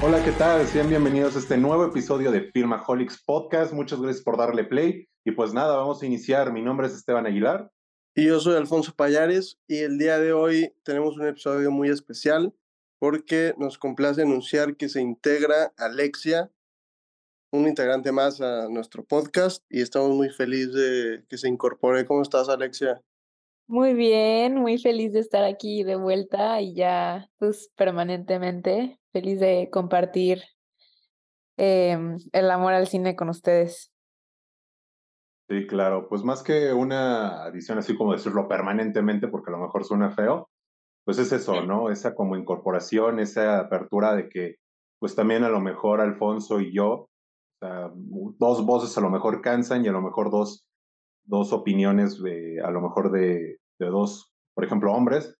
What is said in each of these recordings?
Hola, ¿qué tal? Sean bienvenidos a este nuevo episodio de Filmaholics Podcast. Muchas gracias por darle play. Y pues nada, vamos a iniciar. Mi nombre es Esteban Aguilar. Y yo soy Alfonso Payares y el día de hoy tenemos un episodio muy especial porque nos complace anunciar que se integra Alexia, un integrante más a nuestro podcast y estamos muy felices de que se incorpore. ¿Cómo estás, Alexia? Muy bien, muy feliz de estar aquí de vuelta y ya pues permanentemente feliz de compartir em, el amor al cine con ustedes. Sí, claro, pues más que una adición así como decirlo permanentemente, porque a lo mejor suena feo, pues es eso, ¿no? Esa como incorporación, esa apertura de que pues también a lo mejor Alfonso y yo, o sea, dos voces a lo mejor cansan y a lo mejor dos dos opiniones de, a lo mejor de, de, dos, por ejemplo, hombres,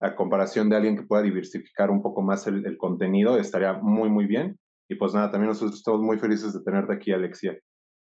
a comparación de alguien que pueda diversificar un poco más el, contenido, estaría muy, muy bien. Y pues nada, también nosotros estamos muy felices de tenerte aquí, Alexia.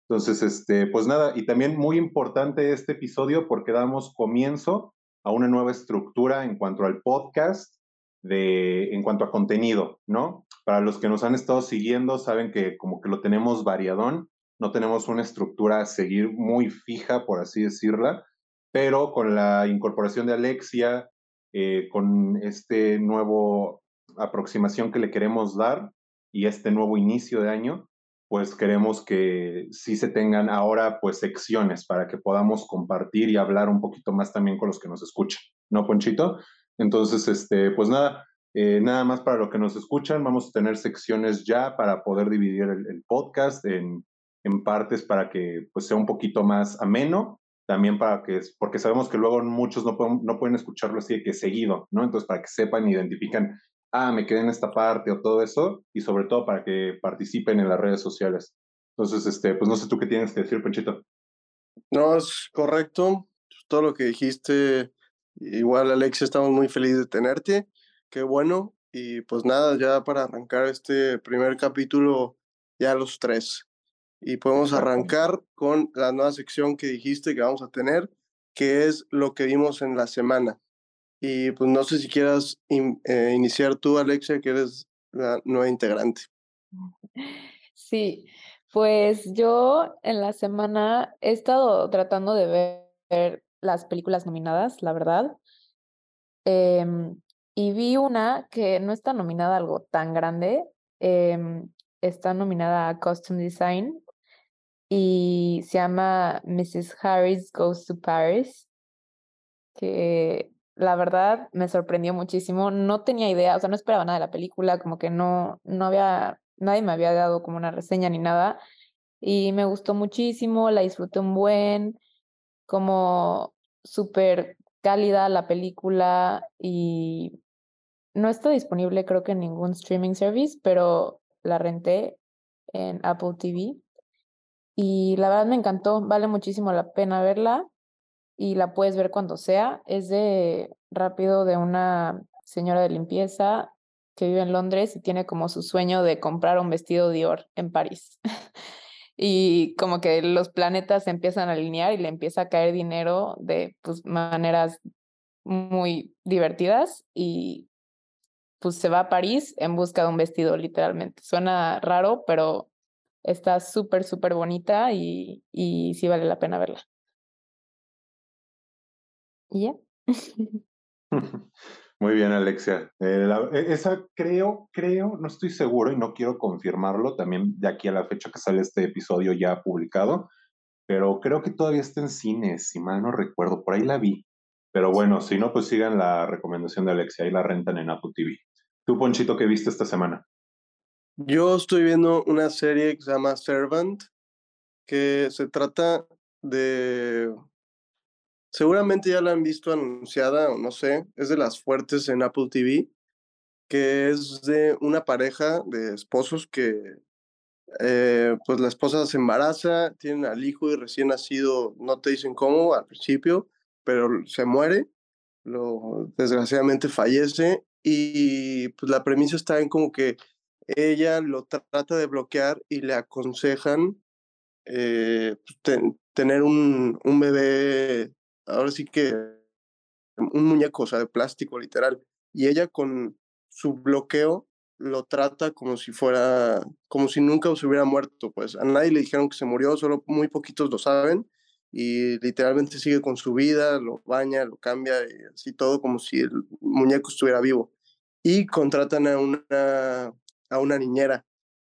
Entonces, este, pues nada, y también muy importante este episodio porque damos comienzo a una nueva estructura en cuanto al podcast, de, en cuanto a contenido, ¿no? Para los que nos han estado siguiendo, saben que como que lo tenemos variadón no tenemos una estructura a seguir muy fija, por así decirla, pero con la incorporación de Alexia, eh, con este nuevo aproximación que le queremos dar y este nuevo inicio de año, pues queremos que sí se tengan ahora pues secciones para que podamos compartir y hablar un poquito más también con los que nos escuchan, ¿no, Ponchito? Entonces, este, pues nada, eh, nada más para los que nos escuchan, vamos a tener secciones ya para poder dividir el, el podcast en en partes para que pues, sea un poquito más ameno, también para que, porque sabemos que luego muchos no pueden, no pueden escucharlo así de que seguido, ¿no? Entonces, para que sepan, identifican, ah, me quedé en esta parte o todo eso, y sobre todo para que participen en las redes sociales. Entonces, este, pues no sé tú qué tienes que decir, Penchito. No, es correcto. Todo lo que dijiste, igual, Alex, estamos muy felices de tenerte. Qué bueno. Y pues nada, ya para arrancar este primer capítulo, ya los tres. Y podemos arrancar con la nueva sección que dijiste que vamos a tener, que es lo que vimos en la semana. Y pues no sé si quieras eh, iniciar tú, Alexia, que eres la nueva integrante. Sí, pues yo en la semana he estado tratando de ver las películas nominadas, la verdad. Em, y vi una que no está nominada a algo tan grande. Em, está nominada a Costume Design y se llama Mrs. Harris Goes to Paris, que la verdad me sorprendió muchísimo. No tenía idea, o sea, no esperaba nada de la película, como que no, no había, nadie me había dado como una reseña ni nada. Y me gustó muchísimo, la disfruté un buen, como súper cálida la película y no está disponible creo que en ningún streaming service, pero la renté en Apple TV y la verdad me encantó, vale muchísimo la pena verla y la puedes ver cuando sea. Es de rápido de una señora de limpieza que vive en Londres y tiene como su sueño de comprar un vestido Dior en París. y como que los planetas se empiezan a alinear y le empieza a caer dinero de pues, maneras muy divertidas y pues se va a París en busca de un vestido literalmente. Suena raro, pero Está súper, súper bonita y, y sí vale la pena verla. ¿Y ya? Muy bien, Alexia. Eh, e, esa creo, creo, no estoy seguro y no quiero confirmarlo también de aquí a la fecha que sale este episodio ya publicado, pero creo que todavía está en cines, si mal no recuerdo, por ahí la vi. Pero bueno, si no, pues sigan la recomendación de Alexia, ahí la rentan en Apple TV. ¿Tú, Ponchito, qué viste esta semana? Yo estoy viendo una serie que se llama Servant, que se trata de... Seguramente ya la han visto anunciada, o no sé, es de las fuertes en Apple TV, que es de una pareja de esposos que, eh, pues la esposa se embaraza, tienen al hijo y recién nacido, no te dicen cómo al principio, pero se muere, lo, desgraciadamente fallece y pues la premisa está en como que ella lo trata de bloquear y le aconsejan eh, pues, tener un, un bebé, ahora sí que un muñeco, o sea, de plástico literal. Y ella con su bloqueo lo trata como si fuera, como si nunca se hubiera muerto, pues a nadie le dijeron que se murió, solo muy poquitos lo saben y literalmente sigue con su vida, lo baña, lo cambia y así todo como si el muñeco estuviera vivo. Y contratan a una, a una niñera.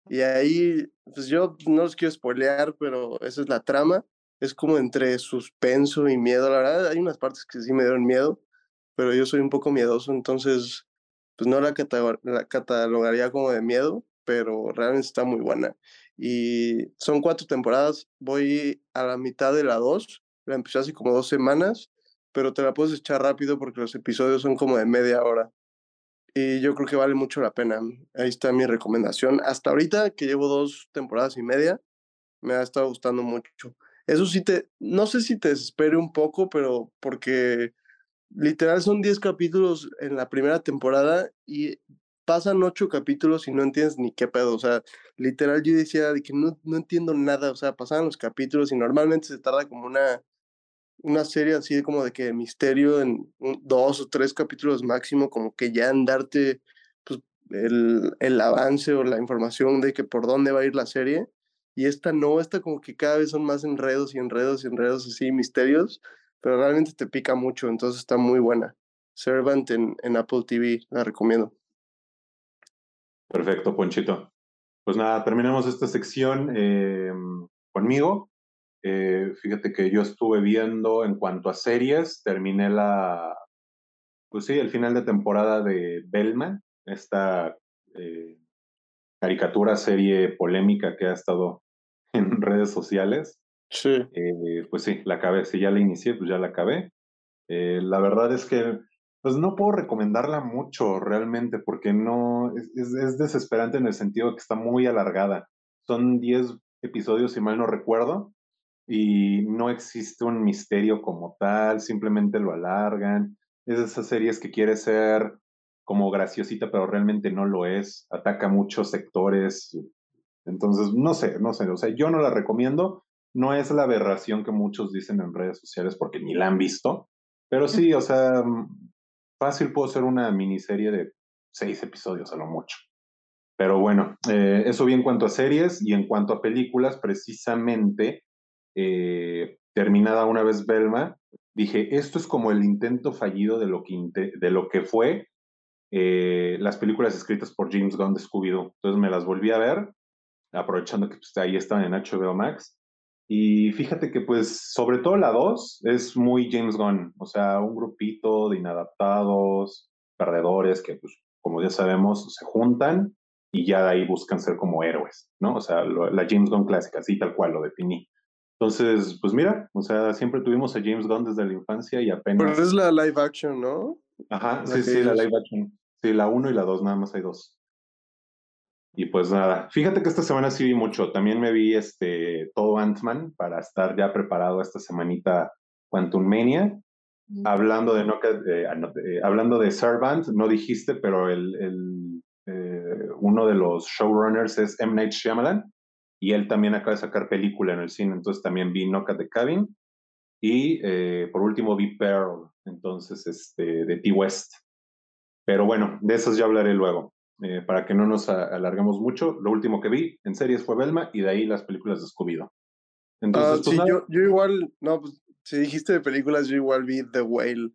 Y ahí, pues yo no los quiero spoilear, pero esa es la trama. Es como entre suspenso y miedo. La verdad, hay unas partes que sí me dieron miedo, pero yo soy un poco miedoso, entonces pues no la, catalogaría como de miedo, pero realmente está muy buena. Y son cuatro temporadas, voy a la mitad de la dos, la empecé hace como dos semanas, pero te la puedes echar rápido porque los episodios son como de media hora. Y yo creo que vale mucho la pena. Ahí está mi recomendación. Hasta ahorita, que llevo dos temporadas y media, me ha estado gustando mucho. Eso sí te, no sé si te desespere un poco, pero porque literal son 10 capítulos en la primera temporada y pasan 8 capítulos y no entiendes ni qué pedo. O sea, literal yo decía de que no, no entiendo nada. O sea, pasaban los capítulos y normalmente se tarda como una, una serie así como de que misterio en dos o tres capítulos máximo, como que ya en darte pues, el, el avance o la información de que por dónde va a ir la serie. Y esta no, esta como que cada vez son más enredos y enredos y enredos así, misterios pero realmente te pica mucho, entonces está muy buena. Servant en, en Apple TV, la recomiendo. Perfecto, Ponchito. Pues nada, terminamos esta sección em, conmigo. Eh, fíjate que yo estuve viendo en cuanto a series, terminé la, pues sí, el final de temporada de Belma, esta eh, caricatura, serie polémica que ha estado en redes sociales. Sí. Eh, pues sí, la acabé. Si ya la inicié, pues ya la acabé. Eh, la verdad es que, pues no puedo recomendarla mucho realmente, porque no, es, es, desesperante en el sentido que está muy alargada. Son 10 episodios, si mal no recuerdo, y no existe un misterio como tal, simplemente lo alargan. Es de esas series que quiere ser como graciosita, pero realmente no lo es. Ataca muchos sectores. Entonces, no sé, no sé. O sea, yo no la recomiendo no es la aberración que muchos dicen en redes sociales porque ni la han visto, pero sí, o sea, fácil puedo ser una miniserie de seis episodios a lo mucho. Pero bueno, eh, eso bien en cuanto a series y en cuanto a películas, precisamente, eh, terminada una vez Belma, dije, esto es como el intento fallido de lo que, lo fue eh, las películas escritas por James Gunn de Scooby-Doo. Entonces me las volví a ver, aprovechando que pues, ahí estaban en HBO Max, y fíjate que pues sobre todo la 2 es muy James Gunn, o sea, un grupito de inadaptados, perdedores que pues como ya sabemos se juntan y ya de ahí buscan ser como héroes, ¿no? O sea, la James Gunn clásica, así tal cual lo definí. Entonces, pues mira, o sea, siempre tuvimos a James Gunn desde la infancia y apenas... Pero es la live action, ¿no? Ajá, sí, sí, la live action. Sí, la 1 y la 2, nada más hay dos. Y pues nada, fíjate que esta semana sí vi mucho. También me vi este, todo Ant-Man para estar ya preparado esta semanita Quantum Mania. Hablando de, no, eh, hablando de Servant, no dijiste, pero el, el eh, uno de los showrunners es M. Night Shyamalan y él también acaba de sacar película en el cine, entonces también vi Knock at the Cabin y eh, por último vi Pearl, entonces este, de T. West. Pero bueno, de esos ya hablaré luego. Eh, para que no nos alarguemos mucho, lo último que vi en series fue Belma y de ahí las películas de Scooby-Doo. Entonces, pues sí, yo, yo, igual, no, pues si dijiste de películas, yo igual vi The Whale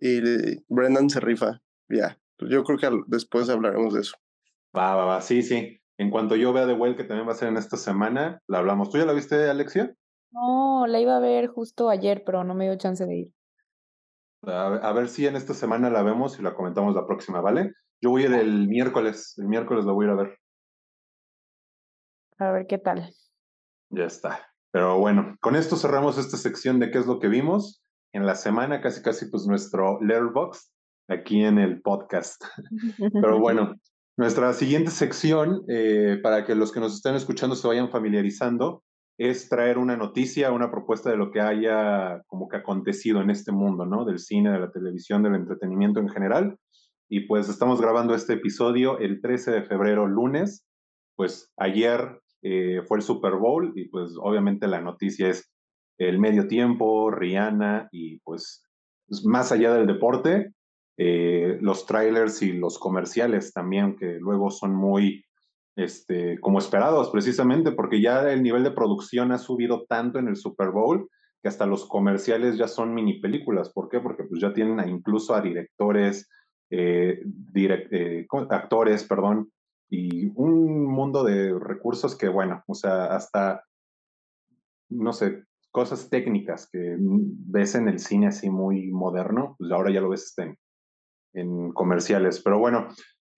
y Brendan se rifa. Ya, pues, yo creo que después hablaremos de eso. Va, va, va, sí, sí. En cuanto yo vea The Whale, que también va a ser en esta semana, la hablamos. ¿Tú ya la viste, Alexia? No, la iba a ver justo ayer, pero no me dio chance de ir. a ver si en esta semana la vemos y la comentamos la próxima, ¿vale? Yo voy a ir el miércoles, el miércoles lo voy a ir a ver. A ver qué tal. Ya está. Pero bueno, con esto cerramos esta sección de qué es lo que vimos en la semana, casi casi pues nuestro Letterbox aquí en el podcast. Pero bueno, nuestra siguiente sección, eh, para que los que nos estén escuchando se vayan familiarizando, es traer una noticia, una propuesta de lo que haya como que acontecido en este mundo, ¿no? Del cine, de la televisión, del entretenimiento en general. Y pues estamos grabando este episodio el 13 de febrero, lunes. Pues ayer eh, fue el Super Bowl y pues obviamente la noticia es el medio tiempo, Rihanna y pues pues, más allá del deporte, eh, los trailers y los comerciales también, que luego son muy este, como esperados, precisamente, porque ya el nivel de producción ha subido tanto en el Super Bowl que hasta los comerciales ya son mini películas. ¿Por qué? Porque pues ya tienen incluso a directores, eh, eh, actores, perdón, y un mundo de recursos que, bueno, o sea, hasta, no sé, cosas técnicas que ves en el cine así muy moderno, pues ahora ya lo ves en, en comerciales. Pero bueno,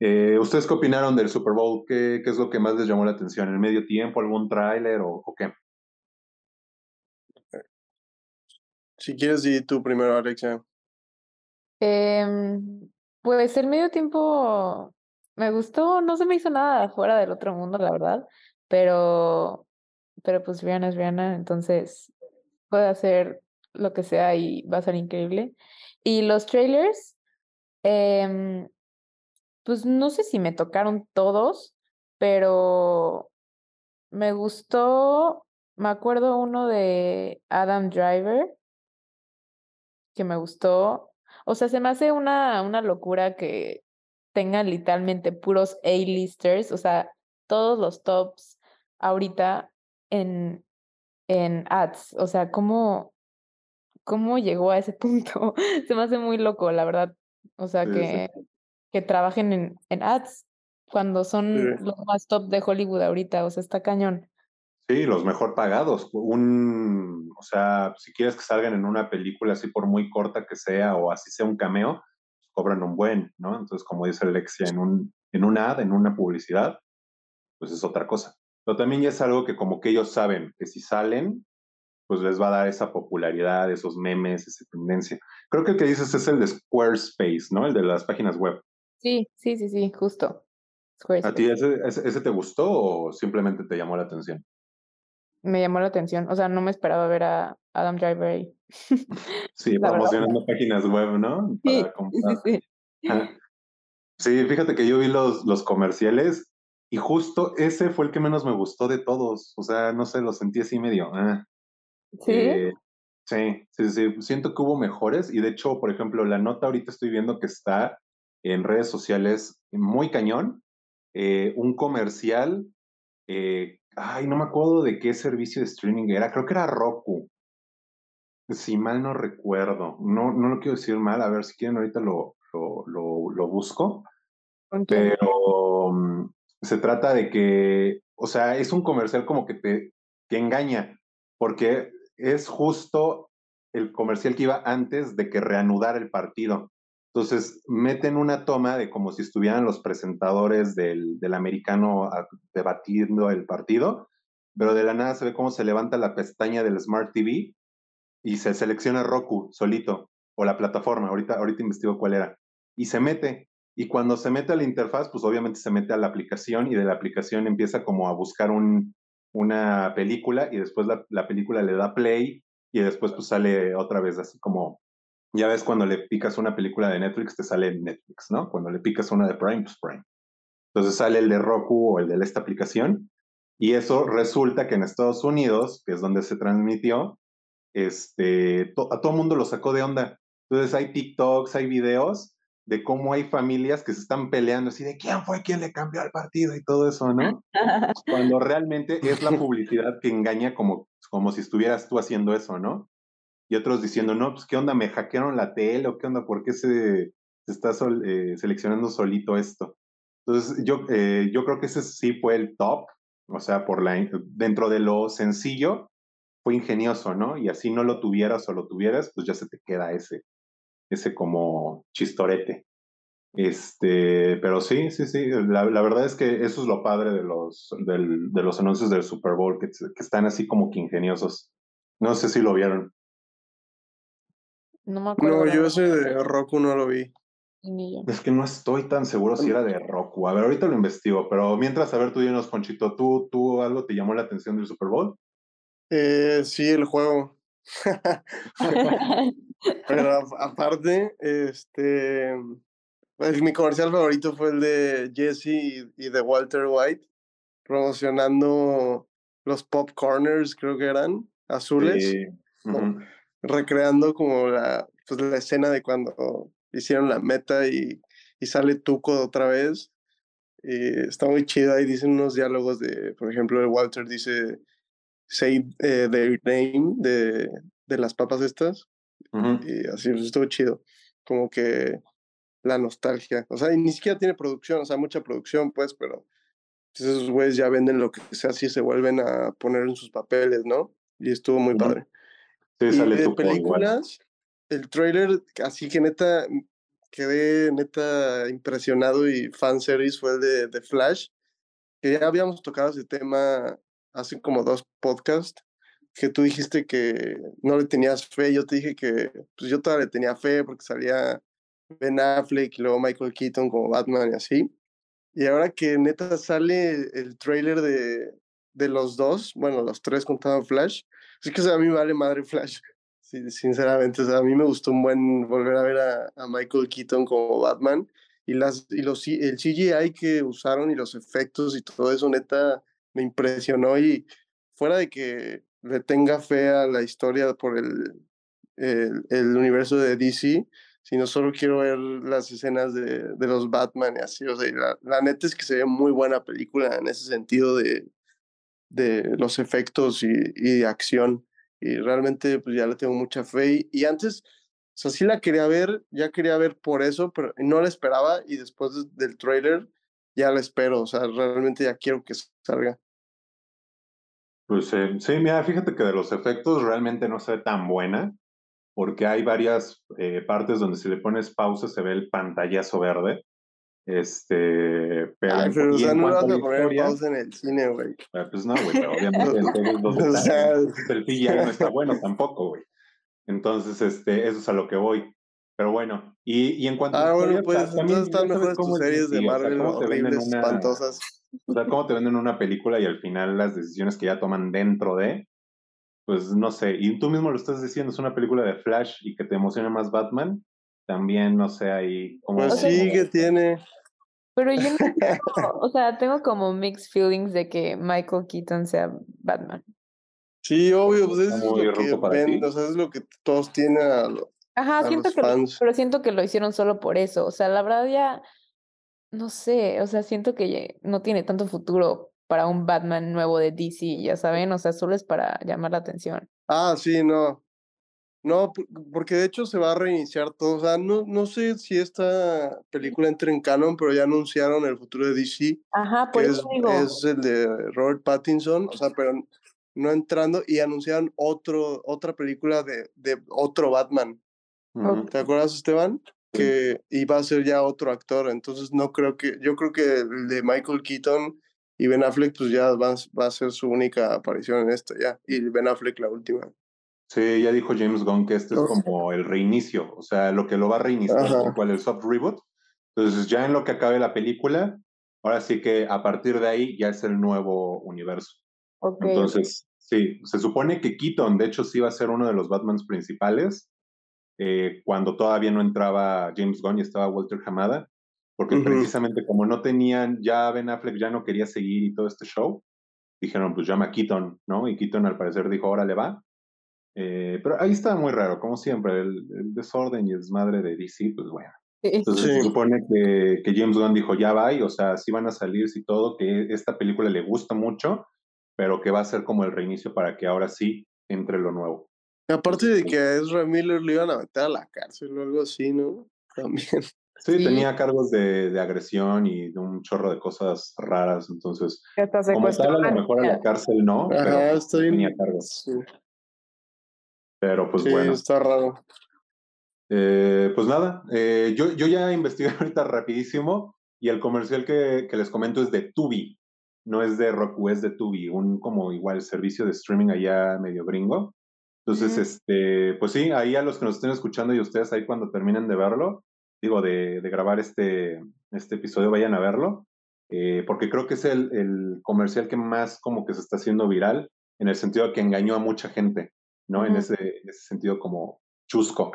eh, ¿ustedes qué opinaron del Super Bowl? ¿Qué, ¿Qué, es lo que más les llamó la atención? ¿El medio tiempo, algún tráiler o, o, qué? Si quieres, di tú primero, Alexia. Eh, pues el medio tiempo me gustó, no se me hizo nada fuera del otro mundo, la verdad, pero, pero pues Rihanna es Rihanna, entonces puede hacer lo que sea y va a ser increíble. Y los trailers, eh, pues no sé si me tocaron todos, pero me gustó, me acuerdo uno de Adam Driver, que me gustó. O sea, se me hace una, una locura que tengan literalmente puros A-listers, o sea, todos los tops ahorita en, en ads. O sea, ¿cómo, cómo llegó a ese punto? se me hace muy loco, la verdad. O sea, que, que trabajen en, en ads cuando son los más top de Hollywood ahorita. O sea, está cañón. Sí, los mejor pagados. Un, o sea, si quieres que salgan en una película así por muy corta que sea o así sea un cameo, pues cobran un buen, ¿no? Entonces, como dice Alexia, en un, en un ad, en una publicidad, pues es otra cosa. Pero también ya es algo que como que ellos saben que si salen, pues les va a dar esa popularidad, esos memes, esa tendencia. Creo que el que dices es el de Squarespace, ¿no? El de las páginas web. Sí, sí, sí, sí, justo. ¿A ti ese, ese, ese te gustó o simplemente te llamó la atención? me llamó la atención. O sea, no me esperaba ver a Adam Driver ahí. Sí, promocionando páginas web, ¿no? Para sí, sí, sí. sí, fíjate que yo vi los, los comerciales y justo ese fue el que menos me gustó de todos. O sea, no sé, lo sentí así medio. Ah. ¿Sí? Eh, sí, sí, sí. Siento que hubo mejores y de hecho, por ejemplo, la nota ahorita estoy viendo que está en redes sociales muy cañón. Eh, un comercial eh, Ay, no me acuerdo de qué servicio de streaming era. Creo que era Roku. Si mal no recuerdo. No, no lo quiero decir mal. A ver si quieren, ahorita lo, lo, lo, busco. Pero mm, se trata de que, o sea, es un comercial como que te que engaña, porque es justo el comercial que iba antes de que reanudara el partido. Entonces, meten una toma de como si estuvieran los presentadores del, del americano debatiendo el partido, pero de la nada se ve cómo se levanta la pestaña del Smart TV y se selecciona Roku solito, o la plataforma, ahorita, ahorita investigo cuál era, y se mete. Y cuando se mete a la interfaz, pues obviamente se mete a la aplicación y de la aplicación empieza como a buscar un, una película y después la, la película le da play y después pues sale otra vez así como ya ves, cuando le picas una película de Netflix, te sale Netflix, ¿no? Cuando le picas una de Prime, pues Prime. Entonces sale el de Roku o el de esta aplicación. Y eso resulta que en Estados Unidos, que es donde se transmitió, este, a todo mundo lo sacó de onda. Entonces hay TikToks, hay videos de cómo hay familias que se están peleando así de quién fue quien le cambió al partido y todo eso, ¿no? Cuando realmente es la publicidad que engaña como, como si estuvieras tú haciendo eso, ¿no? y otros diciendo, no, pues qué onda, me hackearon la tele o qué onda, ¿por qué se, se está eh, seleccionando solito esto? Entonces, yo, eh, yo creo que ese sí fue el top, o sea, por la, dentro de lo sencillo, fue ingenioso, ¿no? Y así no lo tuvieras o lo tuvieras, pues ya se te queda ese, ese como chistorete. Este, pero sí, sí, sí, la, la verdad es que eso es lo padre de los, del, de los anuncios del Super Bowl, que, que están así como que ingeniosos. No sé si lo vieron. No me acuerdo. No, yo ese de Roku no lo vi. Es que no estoy tan seguro si era de Roku. A ver, ahorita lo investigo, pero mientras, a ver, tú dinos, Ponchito, ¿tú, ¿tú algo te llamó la atención del Super Bowl? Eh, sí, el juego. Pero aparte, este, pues, mi comercial favorito fue el de Jesse y, de Walter White, promocionando los popcorners, creo que eran, azules. Sí. recreando como la, pues la escena de cuando hicieron la meta y, y sale Tuco otra vez. Y está muy chida y dicen unos diálogos de, por ejemplo, el Walter dice, say eh, their name de, de las papas estas. Y así, pues, estuvo chido. Como que la nostalgia. O sea, y ni siquiera tiene producción, o sea, mucha producción, pues, pero pues, esos güeyes ya venden lo que sea si se vuelven a poner en sus papeles, ¿no? Y estuvo muy padre. Sí, y sale de películas, el trailer, así que neta, quedé neta impresionado y fanservice fue el de, de Flash, que ya habíamos tocado ese tema hace como dos podcasts, que tú dijiste que no le tenías fe, yo te dije que pues yo todavía le tenía fe porque salía Ben Affleck y luego Michael Keaton como Batman y así. Y ahora que neta sale el trailer de, de los dos, bueno, los tres contaban Flash, es que o sea, a mí me vale madre Flash, sí, sinceramente. O sea, a mí me gustó un buen volver a ver a, a Michael Keaton como Batman y, las, y los, el CGI que usaron y los efectos y todo eso, neta, me impresionó y fuera de que le tenga fe a la historia por el, el, universo de DC, sino solo quiero ver las escenas de, de los Batman y así. O sea, la, la, neta es que se ve muy buena película en ese sentido de, de los efectos y, y de acción. Y realmente pues ya le tengo mucha fe. Y, y, antes, o sea, sí la quería ver, ya quería ver por eso, pero no la esperaba. Y después del trailer ya la espero. O sea, realmente ya quiero que salga. Pues eh, sí, mira, fíjate que de los efectos realmente no se ve tan buena porque hay varias eh, partes donde si le pones pausa se ve el pantallazo verde. Este, pero, Ay, pero o sea, no vas a poner historia, pausa en el cine, güey. Eh, pues no, güey, obviamente el, los o sea... el PGI no está bueno tampoco, güey. Entonces, este, eso es a lo que voy. Pero bueno, y, y en cuanto ah, a bueno, pues también están mejores tus series de Marvel, o sea, horribles, una, espantosas. O sea, cómo te venden una película y al final las decisiones que ya toman dentro de, pues no sé, y tú mismo lo estás diciendo, es una película de Flash y que te emociona más Batman, también no sé ahí como... Pues sí, que tiene... Pero yo no tengo, o sea, tengo como mixed feelings de que Michael Keaton sea Batman. Sí, obvio, pues eso es lo que ven, o sea, es lo que todos tienen a, Ajá, a siento los que lo, pero siento que lo hicieron solo por eso. O sea, la verdad ya, no sé, o sea, siento que no tiene tanto futuro para un Batman nuevo de DC, ya saben, o sea, solo es para llamar la atención. Ah, sí, no. No, porque de hecho se va a reiniciar todo. O sea, no, no sé si esta película entra en canon, pero ya anunciaron el futuro de DC. Ajá, por eso es, digo. es el de Robert Pattinson, o sea, pero no entrando y anunciaron otro, otra película de, de otro Batman. -huh. ¿Te acuerdas, Esteban? Que iba a ser ya otro actor. Entonces no creo que, yo creo que el de Michael Keaton y Ben Affleck pues ya va, va a ser su única aparición en esto ya. Y Ben Affleck la última. Sí, ya dijo James Gunn que este es como el reinicio, o sea, lo que lo va a reiniciar, cual el soft reboot. Entonces, ya en lo que acabe la película, ahora sí que a partir de ahí ya es el nuevo universo. Okay. Entonces, sí, se supone que Keaton, de hecho, sí va a ser uno de los Batmans principales, eh, cuando todavía no entraba James Gunn y estaba Walter Hamada, porque uh -huh. precisamente como no tenían, ya Ben Affleck ya no quería seguir y todo este show, dijeron, pues llama a Keaton, ¿no? Y Keaton al parecer dijo, órale va. Eh, pero ahí está muy raro, como siempre, el, el, desorden y el desmadre de DC, pues bueno. Entonces sí. se supone que, que, James Gunn dijo, ya va, y, o sea, sí van a salir, sí todo, que esta película le gusta mucho, pero que va a ser como el reinicio para que ahora sí entre lo nuevo. Aparte de que a Ezra Miller lo iban a meter a la cárcel o algo así, ¿no? También. Sí, sí, tenía cargos de, de, agresión y de un chorro de cosas raras, entonces, como tal, a lo mejor a la cárcel no, Ajá, pero estoy... tenía cargos. Sí. Pero pues sí, bueno. está raro. Eh, pues nada, eh, yo, yo ya investigué ahorita rapidísimo y el comercial que, que, les comento es de Tubi, no es de Roku, es de Tubi, un como igual servicio de streaming allá medio gringo. Entonces, uh -huh. este, pues sí, ahí a los que nos estén escuchando y ustedes ahí cuando terminen de verlo, digo, de, de grabar este, este episodio, vayan a verlo, eh, porque creo que es el, el, comercial que más como que se está haciendo viral, en el sentido de que engañó a mucha gente, ¿no? Uh -huh. en, ese, en ese sentido como chusco.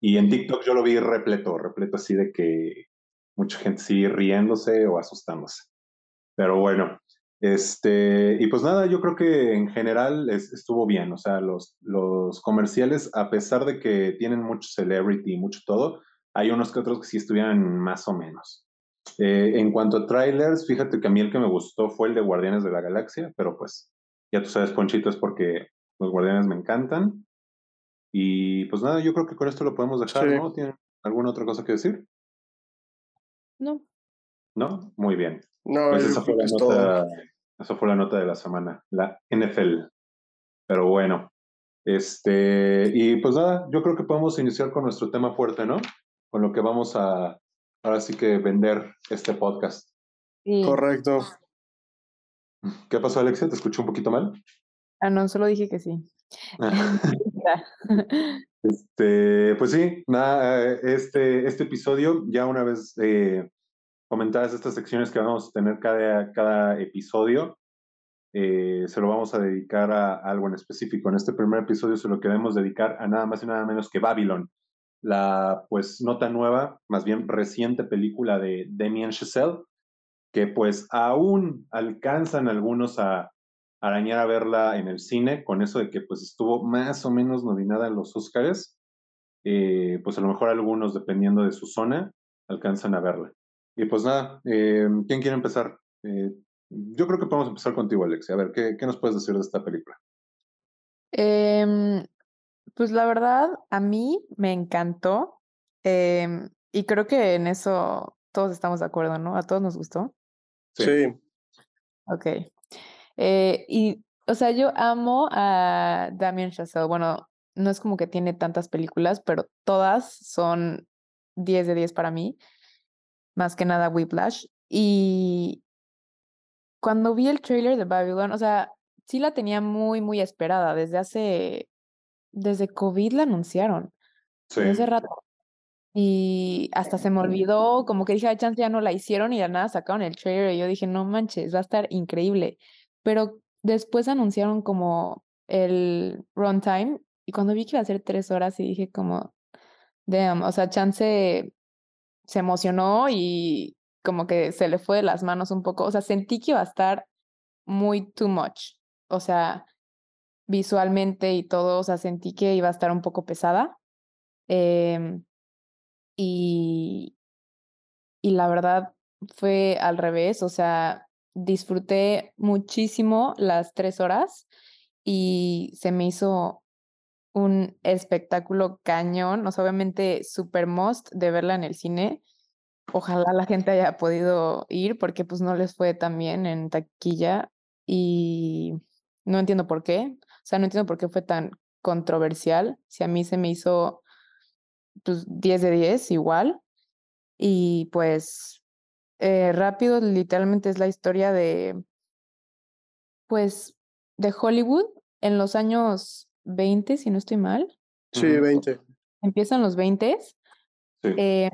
Y en TikTok yo lo vi repleto, repleto así de que mucha gente sigue riéndose o asustándose. Pero bueno, Este, y pues nada, yo creo que en general estuvo bien, o sea, los, los comerciales, a pesar de que tienen mucho celebrity y mucho todo, hay unos que otros que sí estuvieran más o menos. Eh, en cuanto a trailers, fíjate que a mí el que me gustó fue el de Guardianes de la Galaxia, pero pues ya tú sabes, Ponchito, es porque los Guardianes me encantan. Y pues nada, yo creo que con esto lo podemos dejar, ¿no? ¿Tienen alguna otra cosa que decir? No. ¿No? Muy bien. No, pues esa fue, la nota, esa fue la nota de la semana, la NFL. Pero bueno, este, y pues nada, yo creo que podemos iniciar con nuestro tema fuerte, ¿no? Con lo que vamos a, ahora sí que vender este podcast. Correcto. ¿Qué pasó, Alexia? ¿Te escuché un poquito mal? Ah, no, solo dije que sí. este, pues sí, nada, este, este episodio, ya una vez eh, comentadas estas secciones que vamos a tener cada, cada episodio, eh, se lo vamos a dedicar a, algo en específico. En este primer episodio se lo queremos dedicar a nada más y nada menos que Babylon, la pues no tan nueva, más bien reciente película de Damien Chazelle, que pues aún alcanzan algunos a arañar a verla en el cine, con eso de que pues estuvo más o menos nominada en los Oscars, eh, pues a lo mejor algunos, dependiendo de su zona, alcanzan a verla. Y pues nada, eh, ¿quién quiere empezar? Eh, yo creo que podemos empezar contigo, Alexia. A ver, ¿qué, qué nos puedes decir de esta película? Em, pues la verdad, a mí me encantó em, y creo que en eso todos estamos de acuerdo, ¿no? A todos nos gustó. Sí. Ok. Eh, y, o sea, yo amo a Damien Chazelle. Bueno, no es como que tiene tantas películas, pero todas son 10 de 10 para mí. Más que nada Whiplash. Y cuando vi el trailer de Babylon, o sea, sí la tenía muy, muy esperada. Desde hace, desde COVID la anunciaron. Sí. Desde hace rato. Y hasta se me olvidó, como que dije, a chance ya no la hicieron y de nada sacaron el trailer y yo dije, no manches, va a estar increíble. Pero después anunciaron como el runtime y cuando vi que iba a ser tres horas y dije como, damn, o sea, chance se emocionó y como que se le fue de las manos un poco, o sea, sentí que iba a estar muy too much, o sea, visualmente y todo, o sea, sentí que iba a estar un poco pesada. Eh, y, y la verdad fue al revés, o sea, disfruté muchísimo las tres horas y se me hizo un espectáculo cañón, o sea, obviamente super must de verla en el cine. Ojalá la gente haya podido ir porque pues no les fue tan bien en taquilla y no entiendo por qué, o sea, no entiendo por qué fue tan controversial, si a mí se me hizo pues 10 de 10 igual. Y pues eh, rápido, literalmente es la historia de, pues, de Hollywood en los años 20, si no estoy mal. Sí, 20. Empiezan los 20. Eh,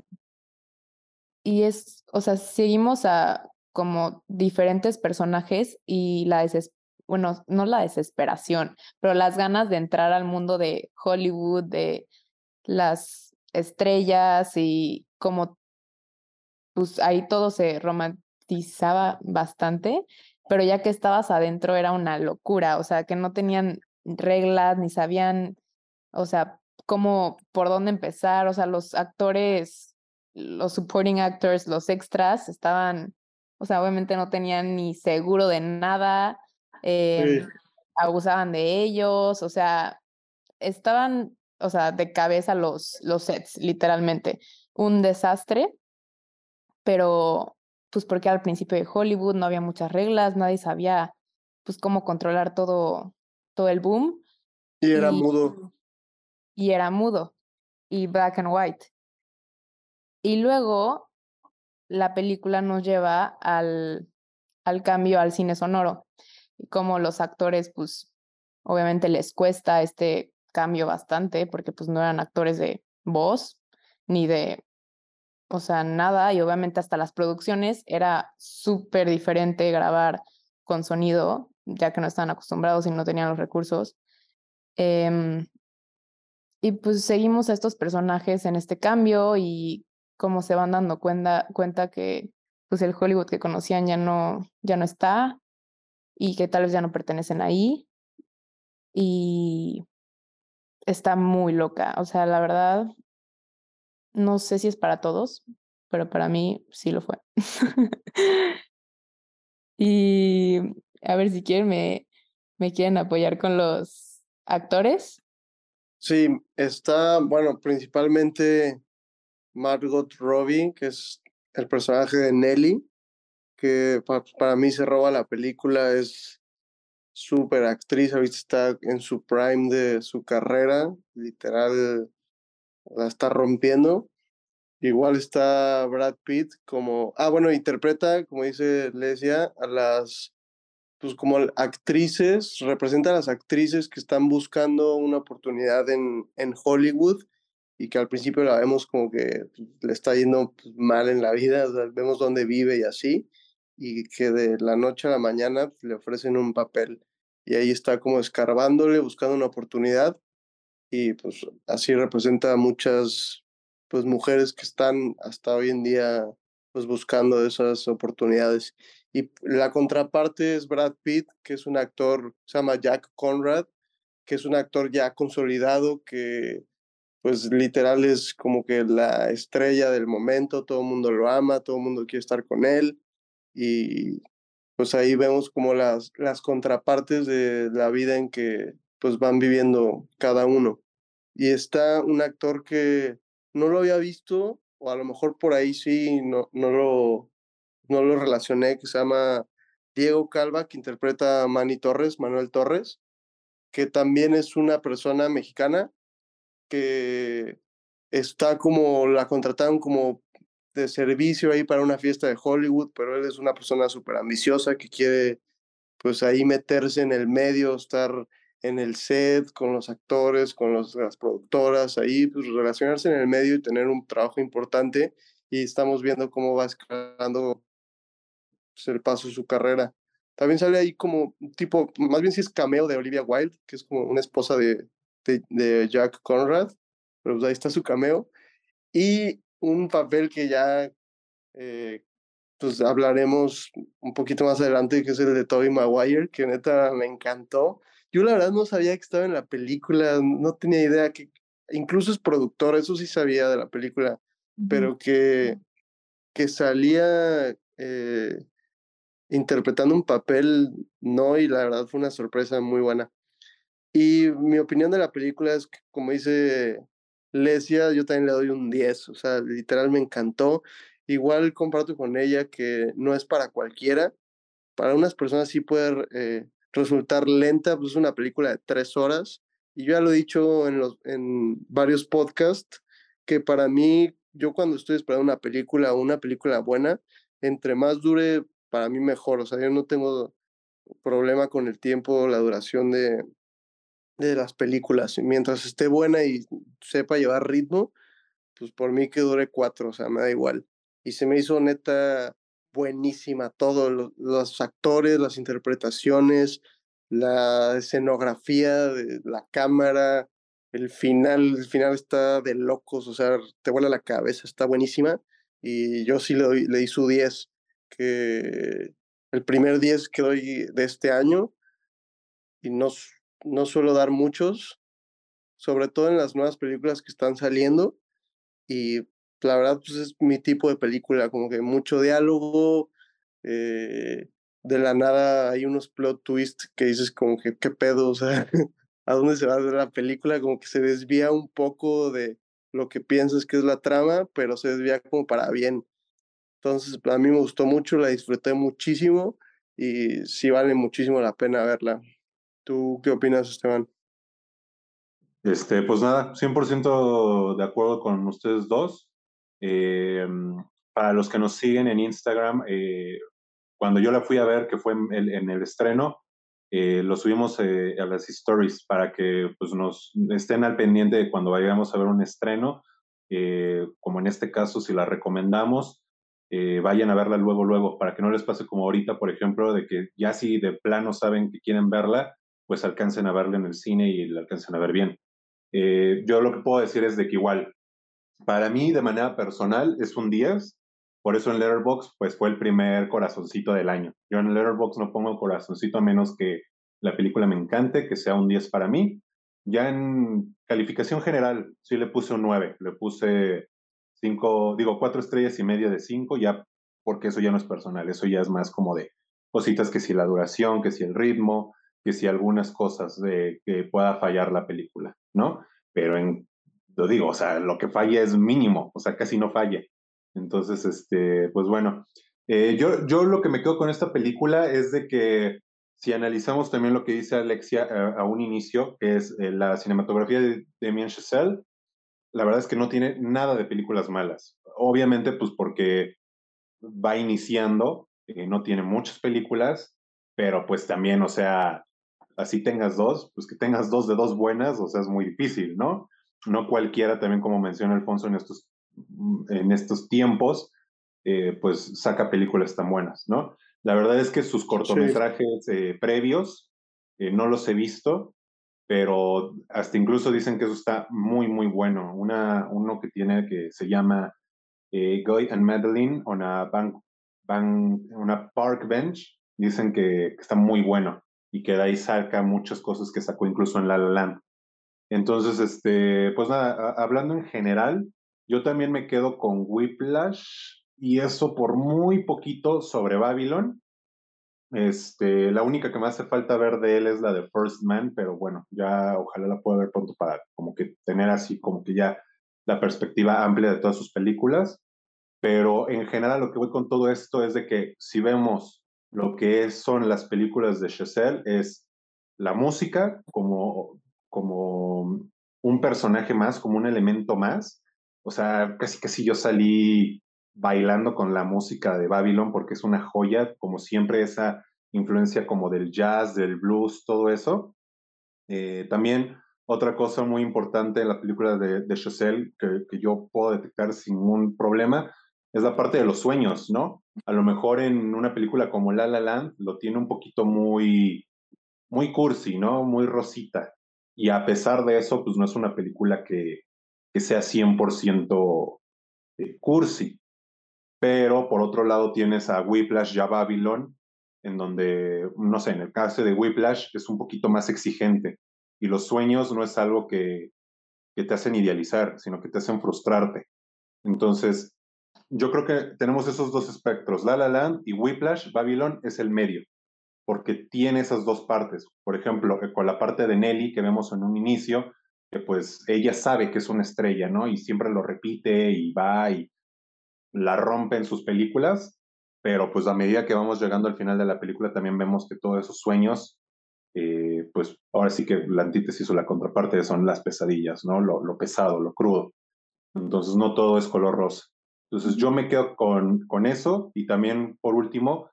y es, o sea, seguimos a como diferentes personajes y la deses bueno, no la desesperación, pero las ganas de entrar al mundo de Hollywood, de las estrellas y como pues ahí todo se romantizaba bastante, pero ya que estabas adentro era una locura, o sea, que no tenían reglas ni sabían, o sea, cómo, por dónde empezar, o sea, los actores, los supporting actors, los extras estaban, o sea, obviamente no tenían ni seguro de nada, em, abusaban de ellos, o sea, estaban o sea, de cabeza los, los sets, literalmente. Un desastre, pero pues porque al principio de Hollywood no había muchas reglas, nadie sabía pues cómo controlar todo, todo el boom. Y era mudo. Y era mudo. Y black and white. Y luego la película nos lleva al, al cambio al cine sonoro. Y como los actores, pues, obviamente les cuesta este cambio bastante porque pues no eran actores de voz ni de, o sea, nada y obviamente hasta las producciones era súper diferente grabar con sonido, ya que no estaban acostumbrados y no tenían los recursos. Em, y pues seguimos a estos personajes en este cambio y cómo se van dando cuenta, cuenta que pues el Hollywood que conocían ya no, ya no está y que tal vez ya no pertenecen ahí. Y está muy loca. O sea, la verdad, no sé si es para todos, pero para mí sí lo fue. y a ver si quieren, me, me quieren apoyar con los actores. Sí, está, bueno, principalmente Margot Robbie, que es el personaje de Nelly, que para mí se roba la película, es súper actriz, ahorita está en su prime de su carrera, literal la está rompiendo. Igual está Brad Pitt como, ah, bueno, interpreta, como dice Lesia, a las, pues como actrices, representa a las actrices que están buscando una oportunidad en, en Hollywood y que al principio la vemos como que pues, le está yendo pues, mal en la vida, vemos dónde vive y así, y que de la noche a la mañana pues, le ofrecen un papel y ahí está como escarbándole, buscando una oportunidad y pues así representa a muchas pues mujeres que están hasta hoy en día pues buscando esas oportunidades. Y la contraparte es Brad Pitt, que es un actor, se llama Jack Conrad, que es un actor ya consolidado, que pues literal es como que la estrella del momento, todo el mundo lo ama, todo el mundo quiere estar con él y pues ahí vemos como las, las contrapartes de la vida en que pues van viviendo cada uno. Y está un actor que no lo había visto, o a lo mejor por ahí sí, no, no, lo, no lo relacioné, que se llama Diego Calva, que interpreta a Manny Torres, Manuel Torres, que también es una persona mexicana que está como, la contrataron como de servicio ahí para una fiesta de Hollywood, pero él es una persona súper ambiciosa que quiere pues ahí meterse en el medio, estar en el set con los actores, con las productoras, ahí pues relacionarse en el medio y tener un trabajo importante y estamos viendo cómo va escalando pues, el paso de su carrera. También sale ahí como un tipo, más bien si es cameo de Olivia Wilde, que es como una esposa de, de, Jack Conrad, pero pues ahí está su cameo. Y un papel que ya eh, pues hablaremos un poquito más adelante, que es el de Tobey Maguire, que neta me encantó. Yo la verdad no sabía que estaba en la película, no tenía idea que incluso es productor, eso sí sabía de la película, pero que, que salía eh, interpretando un papel, no, y la verdad fue una sorpresa muy buena. Y mi opinión de la película es que, como dice Lesia, yo también le doy un 10, o sea, literal me encantó. Igual comparto con ella que no es para cualquiera. Para unas personas sí puede eh, resultar lenta, pues es una película de tres horas. Y yo ya lo he dicho en, los, en varios podcasts, que para mí, yo cuando estoy esperando una película una película buena, entre más dure, para mí mejor. O sea, yo no tengo problema con el tiempo, la duración de, de las películas. Mientras esté buena y sepa llevar ritmo, pues por mí que dure cuatro, o sea, me da igual. Y se me hizo neta buenísima todo, los, actores, las interpretaciones, la escenografía la cámara, el final, el final está de locos, o sea, te vuela la cabeza, está buenísima. Y yo sí le, le di su 10, que el primer 10 que doy de este año, y no, no suelo dar muchos, sobre todo en las nuevas películas que están saliendo. Y la verdad, pues es mi tipo de película, como que mucho diálogo, eh, de la nada hay unos plot twists que dices como que qué pedo, o sea, a dónde se va a ver la película, como que se desvía un poco de lo que piensas que es la trama, pero se desvía como para bien. Entonces, a mí me gustó mucho, la disfruté muchísimo y sí vale muchísimo la pena verla. ¿Tú qué opinas, Esteban? Este, pues nada, 100% de acuerdo con ustedes dos. Eh, para los que nos siguen en Instagram, eh, cuando yo la fui a ver, que fue en el, en el estreno, eh, lo subimos a las stories para que pues, nos estén al pendiente de cuando vayamos a ver un estreno. como en este caso, si la recomendamos, vayan a verla luego, luego, para que no les pase como ahorita, por ejemplo, de que ya si de plano saben que quieren verla, pues alcancen a verla en el cine y la alcancen a ver bien. yo lo que puedo decir es de que igual, para mí, de manera personal, es un 10. Por eso en Letterboxd, pues fue el primer corazoncito del año. Yo en Letterboxd no pongo corazoncito a menos que la película me encante, que sea un 10 para mí. Ya en calificación general, sí le puse un 9, le puse 5, digo, 4 estrellas y media de 5, ya porque eso ya no es personal, eso ya es más como de cositas que si la duración, que si el ritmo, que si algunas cosas de que pueda fallar la película, ¿no? Pero en, lo digo, o sea, lo que falla es mínimo, o sea, casi no falla. Entonces, este, pues bueno, eh, yo, yo lo que me quedo con esta película es de que si analizamos también lo que dice Alexia eh, a, un inicio, que es eh, la cinematografía de Damien Chazelle, la verdad es que no tiene nada de películas malas. Obviamente, pues porque va iniciando, no tiene muchas películas, pero pues también, o sea, así tengas dos, pues que tengas dos de dos buenas, o sea, es muy difícil, ¿no? No cualquiera, también como menciona Alfonso en estos, en estos tiempos, eh, pues saca películas tan buenas, ¿no? La verdad es que sus cortometrajes eh, previos eh, no los he visto, pero hasta incluso dicen que eso está muy, muy bueno. Una, uno que tiene que se llama Guy and Madeline on bank, bank, una park bench, dicen que, que está muy bueno y que de ahí saca muchas cosas que sacó incluso en La La Land. Entonces, este, pues nada, hablando en general, yo también me quedo con Whiplash y eso por muy poquito sobre Babylon. Este, la única que me hace falta ver de él es la de First Man, pero bueno, ya ojalá la pueda ver pronto para como que tener así como que ya la perspectiva amplia de todas sus películas. Pero en general lo que voy con todo esto es de que si vemos lo que son las películas de Chazelle es la música como, como un personaje más, como un elemento más. O sea, casi casi yo salí bailando con la música de Babylon porque es una joya, como siempre esa influencia como del jazz, del blues, todo eso. Eh, también otra cosa muy importante en la película de, de Chazelle que, que, yo puedo detectar sin ningún problema es la parte de los sueños, ¿no? A lo mejor en una película como La La Land lo tiene un poquito muy, muy cursi, ¿no? Muy rosita. Y a pesar de eso, pues no es una película que, que sea 100% eh, cursi. Pero por otro lado tienes a Whiplash ya Babylon, en donde, no sé, en el caso de Whiplash es un poquito más exigente. Y los sueños no es algo que, que te hacen idealizar, sino que te hacen frustrarte. Entonces, yo creo que tenemos esos dos espectros, La La Land y Whiplash, Babylon es el medio, porque tiene esas dos partes. Por ejemplo, eh, con la parte de Nelly que vemos en un inicio, que pues ella sabe que es una estrella, ¿no? Y siempre lo repite y va y la rompe en sus películas, pero pues a medida que vamos llegando al final de la película también vemos que todos esos sueños, eh, pues ahora sí que la antítesis o la contraparte son las pesadillas, ¿no? Lo, pesado, lo crudo. Entonces no todo es color rosa. Entonces yo me quedo con, con eso y también, por último,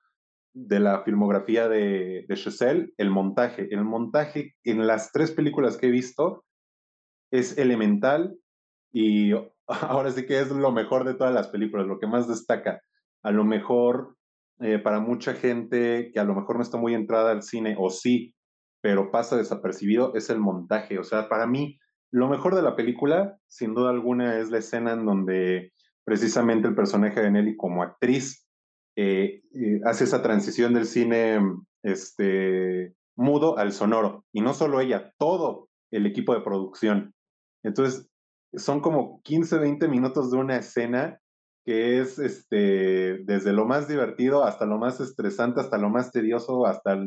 de la filmografía de, de Chazelle, el montaje. El montaje en las tres películas que he visto es elemental y ahora sí que es lo mejor de todas las películas, lo que más destaca. A lo mejor eh, para mucha gente que a lo mejor no está muy entrada al cine, o sí, pero pasa desapercibido, es el montaje. O sea, para mí, lo mejor de la película, sin duda alguna, es la escena en donde precisamente el personaje de Nelly como actriz eh, eh, hace esa transición del cine este, mudo al sonoro. Y no solo ella, todo el equipo de producción. Entonces, son como 15, 20 minutos de una escena que es este, desde lo más divertido hasta lo más estresante, hasta lo más tedioso, hasta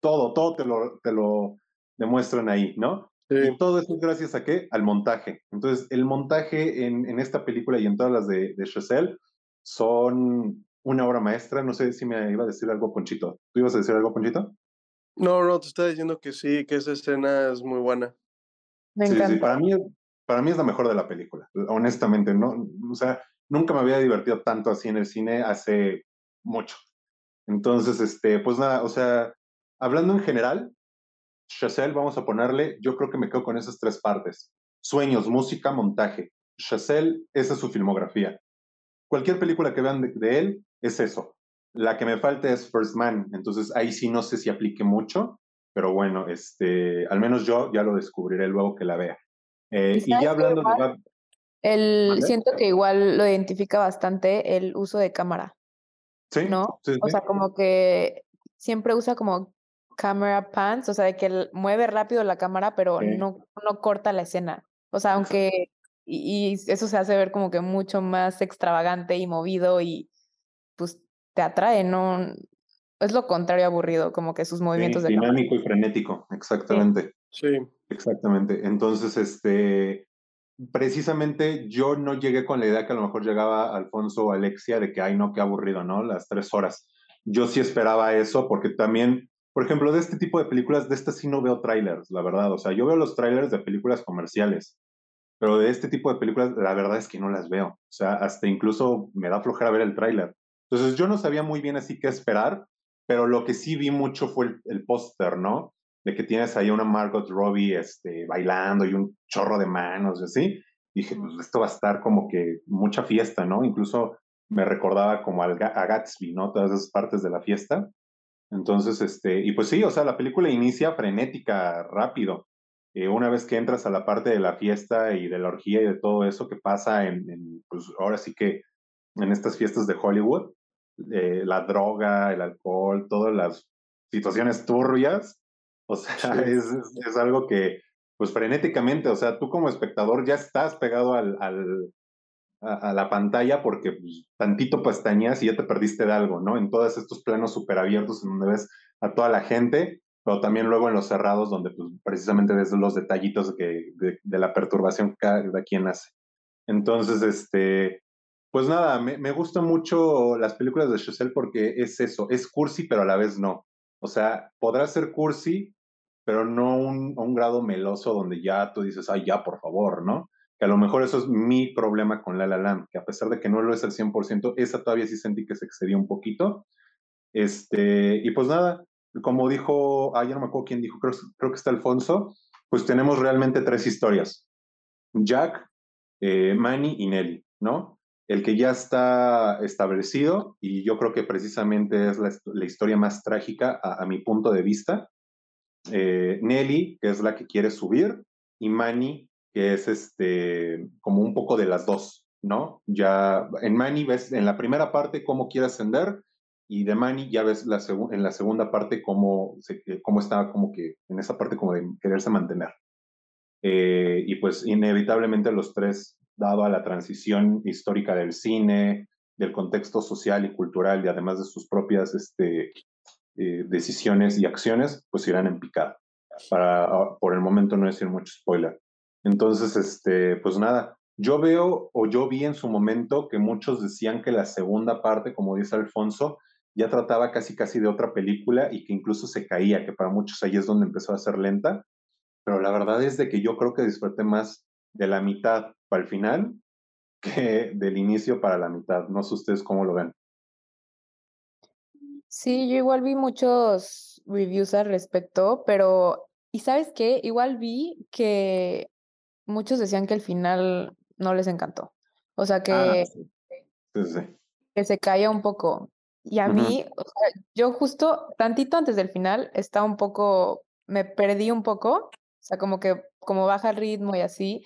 todo, todo te lo, te lo demuestran ahí, ¿no? Y todo eso gracias a qué? Al montaje. Entonces, el montaje en, en esta película y en todas las de, de Chazelle son una obra maestra. No sé si me iba a decir algo, Ponchito. ¿Tú ibas a decir algo, Ponchito? No, no, te estaba diciendo que sí, que esa escena es muy buena. Me encanta. Sí, sí, para mí, para mí es la mejor de la película, honestamente. No, o sea, nunca me había divertido tanto así en el cine hace mucho. Entonces, este, pues nada, o sea, hablando en general, Chazelle, vamos a ponerle, yo creo que me quedo con esas tres partes. Sueños, música, montaje. Chazelle, esa es su filmografía. Cualquier película que vean de, él es eso. La que me falta es First Man, entonces ahí sí no sé si aplique mucho, pero bueno, este, al menos yo ya lo descubriré luego que la vea. Eh, y ya hablando de... El, siento que igual lo identifica bastante el uso de cámara, Sí, ¿no? sí, O sea, como que siempre usa como camera pans, o sea, de que él mueve rápido la cámara, pero Sí. no, no corta la escena. O sea, aunque, y, y eso se hace ver como que mucho más extravagante y movido y pues te atrae, ¿no? Es lo contrario aburrido, como que sus Sí, movimientos de cámara. dinámico y frenético, exactamente. Sí. Exactamente. Entonces, este, precisamente yo no llegué con la idea que a lo mejor llegaba Alfonso o Alexia de que, ay, no, qué aburrido, ¿no? Las tres horas. Yo sí esperaba eso porque también, por ejemplo, de este tipo de películas, de estas sí no veo trailers, la verdad. O sea, yo veo los trailers de películas comerciales, pero de este tipo de películas, la verdad es que no las veo. O sea, hasta incluso me da flojera ver el tráiler. Entonces, yo no sabía muy bien así qué esperar, pero lo que sí vi mucho fue el, el póster, ¿no? De que tienes ahí a una Margot Robbie este, bailando y un chorro de manos y así. Dije, pues esto va a estar como que mucha fiesta, ¿no? Incluso me recordaba como al, a Gatsby, ¿no? Todas esas partes de la fiesta. Entonces, este, y pues sí, o sea, la película inicia frenética, rápido. Eh, una vez que entras a la parte de la fiesta y de la orgía y de todo eso que pasa en, en pues ahora sí que en estas fiestas de Hollywood, eh, la droga, el alcohol, todas las situaciones turbias, o sea, Sí. es, es, algo que, pues frenéticamente, o sea, tú como espectador ya estás pegado al, al a, a, la pantalla porque pues, tantito pestañeas y ya te perdiste de algo, ¿no? En todos estos planos súper abiertos en donde ves a toda la gente, pero también luego en los cerrados donde pues, precisamente ves los detallitos que, de, de, la perturbación que cada quien hace. Entonces, este, pues nada, me, me gustan mucho las películas de Chazelle porque es eso, es cursi, pero a la vez no. O sea, podrá ser cursi, pero no un, un grado meloso donde ya tú dices, ay, ya, por favor, ¿no? Que a lo mejor eso es mi problema con La La Land, que a pesar de que no lo es al 100%, esa todavía sí sentí que se excedió un poquito. Este, y pues nada, como dijo, ya no me acuerdo quién dijo, creo, creo que está Alfonso, pues tenemos realmente tres historias. Jack, eh, Manny y Nelly, ¿no? El que ya está establecido, y yo creo que precisamente es la, historia más trágica a, mi punto de vista. Eh, Nelly, que es la que quiere subir, y Manny, que es este, como un poco de las dos, ¿no? Ya en Manny ves en la primera parte cómo quiere ascender, y de Manny ya ves la en la segunda parte cómo, cómo está como que en esa parte como de quererse mantener. Eh, y pues inevitablemente los tres, dado a la transición histórica del cine, del contexto social y cultural y además de sus propias este, eh, decisiones y acciones, pues irán en picada. Para por el momento no decir mucho spoiler. Entonces, este, pues nada, yo veo o yo vi en su momento que muchos decían que la segunda parte, como dice Alfonso, ya trataba casi casi de otra película y que incluso se caía, que para muchos ahí es donde empezó a ser lenta pero la verdad es de que yo creo que disfruté más de la mitad para el final que del inicio para la mitad. No sé ustedes cómo lo ven. Sí, yo igual vi muchos reviews al respecto, pero, ¿y sabes qué? Igual vi que muchos decían que el final no les encantó. O sea, que, ah, sí. Sí, sí. que se caía un poco. Y a uh -huh. mí, o sea, yo justo tantito antes del final estaba un poco, me perdí un poco, o sea, como que como baja el ritmo y así,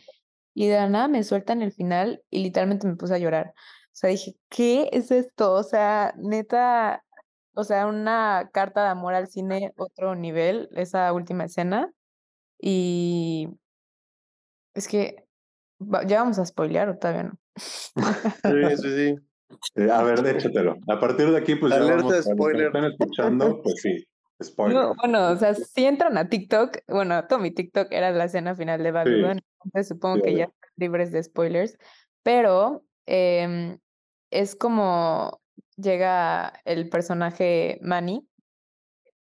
y de la nada me sueltan el final y literalmente me puse a llorar. O sea, dije, ¿qué es esto? O sea, neta, o sea, una carta de amor al cine, otro nivel, esa última escena. Y es que, ¿ya vamos a spoilear o todavía no? Sí, sí, sí. Eh, a ver, échatelo. A partir de aquí, pues Alerta ya vamos, spoiler. están escuchando, pues sí, spoiler. No, bueno, o sea, si entran a TikTok, bueno, todo mi TikTok era la escena final de Babylon, sí. entonces supongo sí, que ya están libres de spoilers, pero eh, es como llega el personaje Manny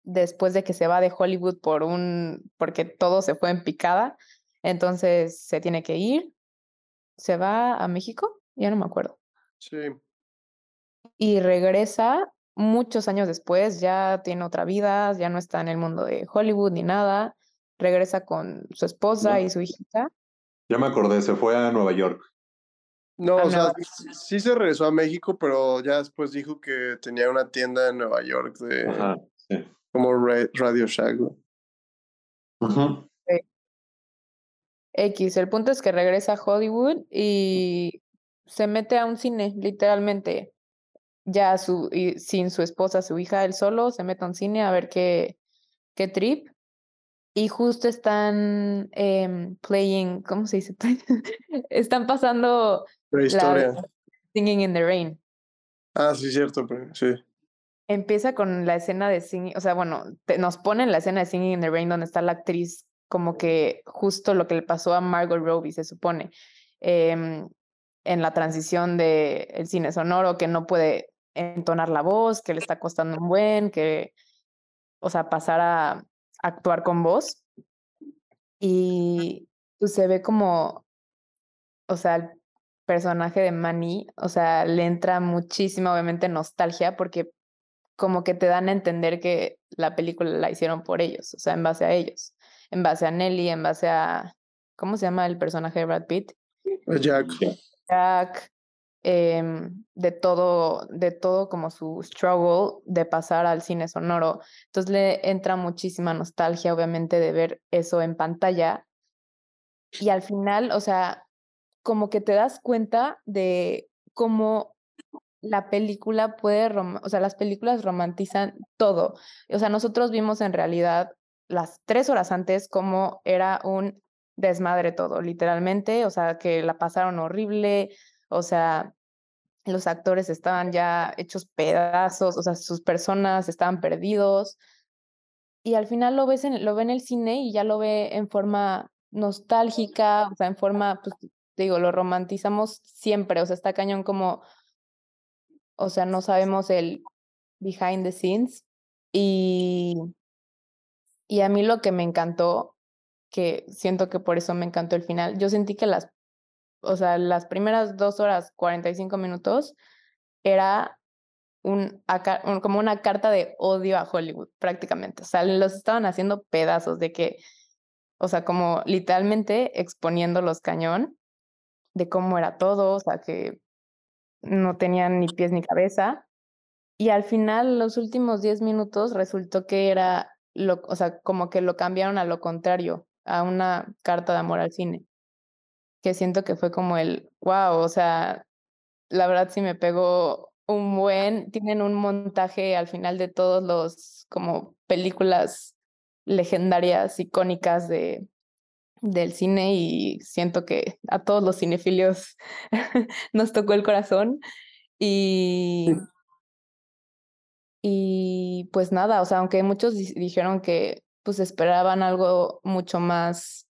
después de que se va de Hollywood por un porque todo se fue en picada, entonces se tiene que ir, se va a México, ya no me acuerdo. Sí. Y regresa muchos años después, ya tiene otra vida, ya no está en el mundo de Hollywood ni nada, regresa con su esposa ¿No? y su hijita. Ya me acordé, se fue a Nueva York. No, o sea, sí se regresó a México, pero ya después dijo que tenía una tienda en Nueva York de Ajá, sí. como Ra- Radio Shack. ¿no? Ujú. X, el punto es que regresa a Hollywood y se mete a un cine, literalmente. Ya su, y sin su esposa, su hija, él solo, se mete a un cine a ver qué, qué trip. Y justo están em, playing, ¿cómo se dice? están pasando La historia. Singing in the Rain. Ah, sí, cierto, pero sí. Empieza con la escena de Singing, o sea, bueno, te- nos ponen la escena de Singing in the Rain donde está la actriz como que justo lo que le pasó a Margot Robbie, se supone, em, en la transición de el cine sonoro, que no puede entonar la voz, que le está costando un buen, que, o sea, pasar a actuar con voz. Y pues, se ve como, o sea, personaje de Manny, o sea, le entra muchísima, obviamente, nostalgia, porque como que te dan a entender que la película la hicieron por ellos, o sea, en base a ellos, en base a Nelly, en base a, ¿cómo se llama el personaje de Brad Pitt? Jack. Jack, em, de todo, de todo como su struggle de pasar al cine sonoro. Entonces le entra muchísima nostalgia, obviamente, de ver eso en pantalla. Y al final, o sea, como que te das cuenta de cómo la película puede, o sea, las películas romantizan todo. O sea, nosotros vimos en realidad las tres horas antes cómo era un desmadre todo, literalmente, o sea, que la pasaron horrible, o sea, los actores estaban ya hechos pedazos, o sea, sus personas estaban perdidos. Y al final lo ves en, lo ve en el cine y ya lo ve en forma nostálgica, o sea, en forma, pues, digo, lo romantizamos siempre, o sea, está cañón como, o sea, no sabemos el behind the scenes. Y, y a mí lo que me encantó, que siento que por eso me encantó el final, yo sentí que las, o sea, las primeras dos horas, 45 minutos, era un, como una carta de odio a Hollywood, prácticamente. O sea, los estaban haciendo pedazos de que, o sea, como literalmente exponiéndolos cañón de cómo era todo, o sea, que no tenían ni pies ni cabeza. Y al final, los últimos 10 minutos, resultó que era, lo, o sea, como que lo cambiaron a lo contrario, a una carta de amor al cine. Que siento que fue como el, wow, o sea, la verdad sí me pegó un buen, tienen un montaje al final de todos los como películas legendarias, icónicas de, del cine y siento que a todos los cinefilios nos tocó el corazón y, y pues nada, o sea, aunque muchos di- dijeron que pues esperaban algo mucho más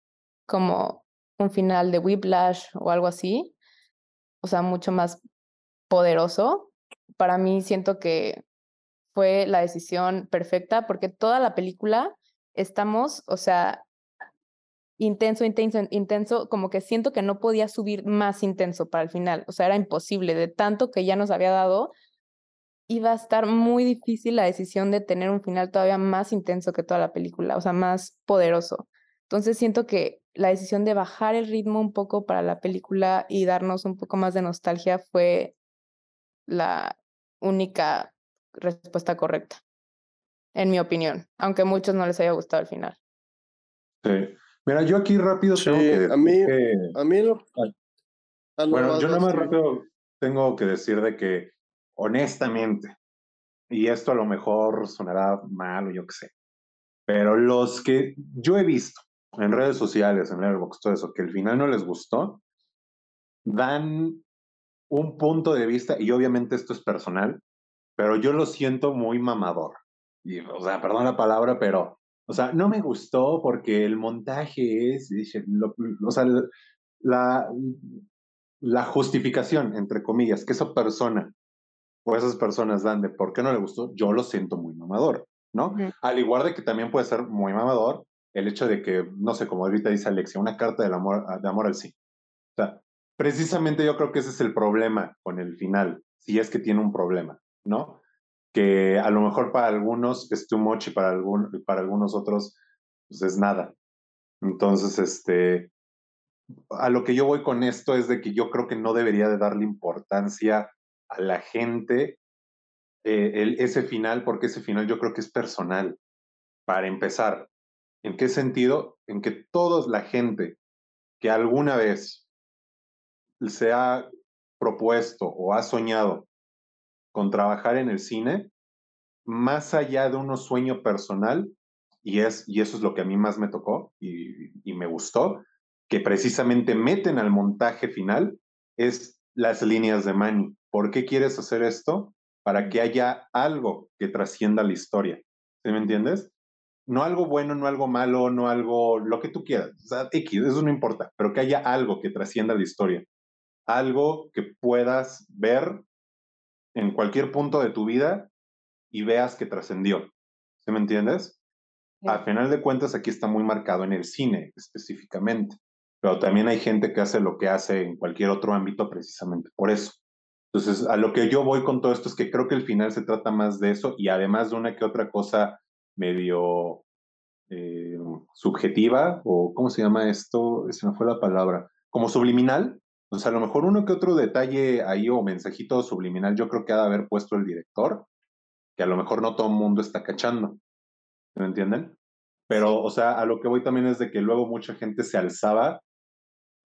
como un final de Whiplash o algo así, o sea, mucho más poderoso, para mí siento que fue la decisión perfecta porque toda la película estamos, o sea, intenso, intenso, intenso, como que siento que no podía subir más intenso para el final, o sea, era imposible, de tanto que ya nos había dado, iba a estar muy difícil la decisión de tener un final todavía más intenso que toda la película, o sea, más poderoso. Entonces siento que la decisión de bajar el ritmo un poco para la película y darnos un poco más de nostalgia fue la única respuesta correcta, en mi opinión, aunque a muchos no les haya gustado el final. Sí. Mira, yo aquí rápido Sí, tengo que a mí- que- A mí lo... Ay. Ah, no, Bueno, yo nada más rápido tengo que decir de que, honestamente, y esto a lo mejor sonará mal o yo qué sé, pero los que yo he visto en redes sociales, en Letterboxd, todo eso, que el final no les gustó, dan un punto de vista, y obviamente esto es personal, pero yo lo siento muy mamador. Y, o sea, perdón la palabra, pero, o sea, no me gustó porque el montaje es, lo- o sea, la, la justificación, entre comillas, que esa persona o esas personas dan de por qué no le gustó, yo lo siento muy mamador, ¿no? Al igual de que también puede ser muy mamador el hecho de que, no sé, como ahorita dice Alexia, una carta del amor, de amor al sí. O sea, precisamente yo creo que ese es el problema con el final, si es que tiene un problema, ¿no? Que a lo mejor para algunos es too much y para, algún, para algunos otros pues es nada. Entonces, este, a lo que yo voy con esto es de que yo creo que no debería de darle importancia a la gente eh, el, ese final, porque ese final yo creo que es personal, para empezar. ¿En qué sentido? En que toda la gente que alguna vez se ha propuesto o ha soñado con trabajar en el cine, más allá de un sueño personal, y, es, y eso es lo que a mí más me tocó y, y me gustó, que precisamente meten al montaje final, es las líneas de Manny. ¿Por qué quieres hacer esto? Para que haya algo que trascienda la historia. ¿Sí me entiendes? No algo bueno, no algo malo, no algo, lo que tú quieras. O sea, X, eso no importa, pero que haya algo que trascienda la historia. Algo que puedas ver en cualquier punto de tu vida y veas que trascendió. ¿Sí me entiendes? Al final de cuentas, aquí está muy marcado en el cine específicamente, pero también hay gente que hace lo que hace en cualquier otro ámbito precisamente por eso. Entonces, a lo que yo voy con todo esto es que creo que el final se trata más de eso y además de una que otra cosa medio eh, subjetiva o ¿cómo se llama esto? Se me fue la palabra. Como subliminal. O sea, a lo mejor uno que otro detalle ahí o mensajito subliminal yo creo que ha de haber puesto el director, que a lo mejor no todo el mundo está cachando. ¿Me entienden? Pero, o sea, a lo que voy también es de que luego mucha gente se alzaba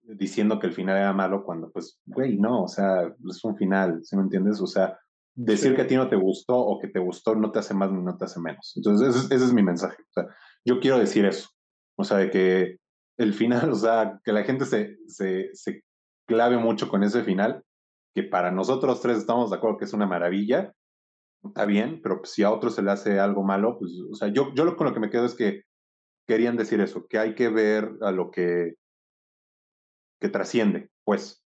diciendo que el final era malo cuando, pues, güey, no, o sea, es un final, ¿sí me entiendes? O sea, decir que a ti no te gustó o que te gustó no te hace más ni no te hace menos. Entonces, ese, ese es mi mensaje. O sea, yo quiero decir eso. O sea, de que el final, o sea, que la gente se, se, se clave mucho con ese final, que para nosotros tres estamos de acuerdo que es una maravilla, está bien, pero si a otro se le hace algo malo, pues, o sea, yo, yo lo, con lo que me quedo es que querían decir eso, que hay que ver a lo que, que trasciende, pues.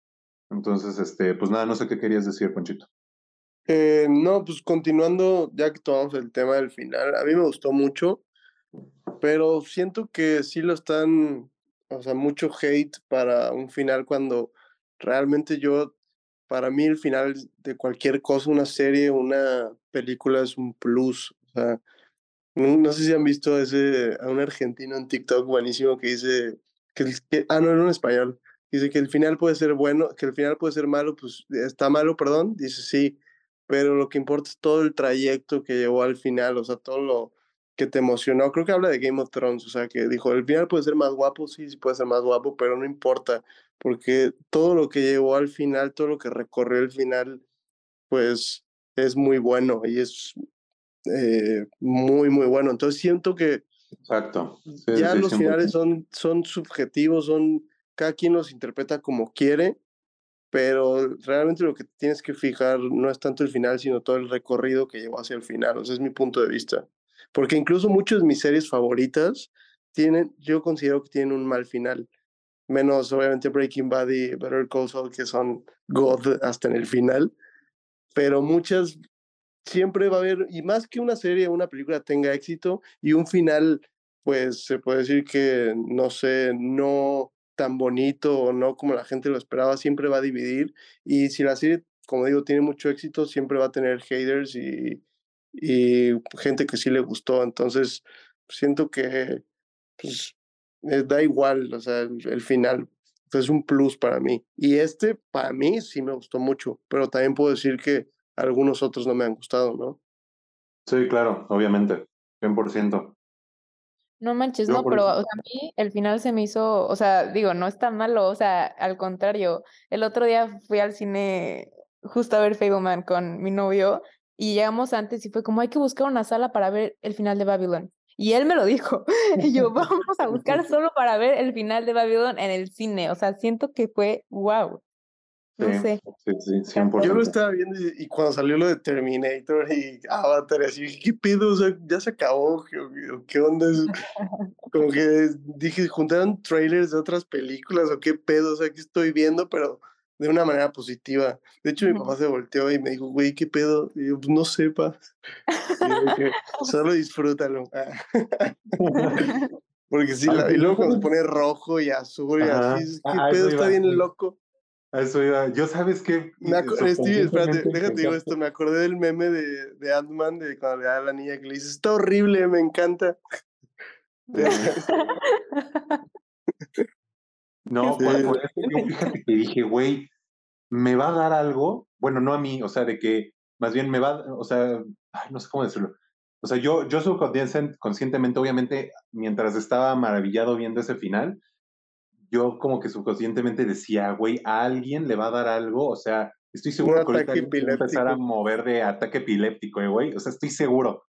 Entonces, este, pues nada, no sé qué querías decir, Ponchito. Eh, no, pues continuando, ya que tomamos el tema del final, a mí me gustó mucho, pero siento que sí lo están, o sea, mucho hate para un final cuando realmente yo, para mí el final de cualquier cosa, una serie, una película es un plus, o sea, no, sé si han visto ese, a un argentino en TikTok buenísimo que dice, que, que ah, no, era un español, dice que el final puede ser bueno, que el final puede ser malo, pues está malo, perdón, dice sí, pero lo que importa es todo el trayecto que llevó al final, o sea, todo lo que te emocionó. Creo que habla de Game of Thrones, o sea, que dijo, el final puede ser más guapo, sí, sí puede ser más guapo, pero no importa, porque todo lo que llevó al final, todo lo que recorrió el final, pues es muy bueno y es eh, muy, muy bueno. Entonces siento que Exacto. ya los finales son, son subjetivos, son, cada quien los interpreta como quiere pero realmente lo que tienes que fijar no es tanto el final, sino todo el recorrido que llevó hacia el final. O sea, es mi punto de vista. Porque incluso muchas de mis series favoritas tienen, yo considero que tienen un mal final. Menos, obviamente, Breaking Bad y Better Call Saul, que son God hasta en el final. Pero muchas siempre va a haber, y más que una serie, una película tenga éxito y un final, pues se puede decir que, no sé, no tan bonito o no como la gente lo esperaba, siempre va a dividir. Y si la serie, como digo, tiene mucho éxito, siempre va a tener haters y, y gente que sí le gustó. Entonces, siento que pues, eh, da igual, o sea, el, final es un plus para mí. Y este, para mí, sí me gustó mucho, pero también puedo decir que algunos otros no me han gustado, ¿no? Sí, claro, obviamente, 100%. No manches, no, pero a mí el final se me hizo, o sea, digo, no está malo, o sea, al contrario, el otro día fui al cine justo a ver Fableman con mi novio y llegamos antes y fue como hay que buscar una sala para ver el final de Babylon. Y él me lo dijo. Y yo, vamos a buscar solo para ver el final de Babylon en el cine. O sea, siento que fue wow. No sé. Sí, sí, Yo lo estaba viendo y, cuando salió lo de Terminator y Avatar, así, ¿qué pedo? O sea, ya se acabó. ¿Qué, qué onda? Como que dije, juntaron trailers de otras películas o qué pedo. O sea, que estoy viendo, pero de una manera positiva. De hecho, mi papá se volteó y me dijo, güey, ¿qué pedo? Y yo, pues no sepa. solo disfrútalo. Porque sí, y luego cuando se pone rojo y azul y así, ¿qué pedo? Está bien loco. Eso iba. Yo sabes que. Steve, espérate, déjate digo esto. Me acordé del meme de, de Ant-Man de cuando le da a la niña que le dice: Está horrible, me encanta. no, por, eso yo fíjate que dije, güey, me va a dar algo. Bueno, no a mí, o sea, de que más bien me va, o sea, no sé cómo decirlo. O sea, yo, yo subconscientemente, obviamente, mientras estaba maravillado viendo ese final, yo como que subconscientemente decía, güey, a alguien le va a dar algo, o sea, estoy seguro que ahorita va a empezar a mover de ataque epiléptico, eh, güey, o sea, estoy seguro.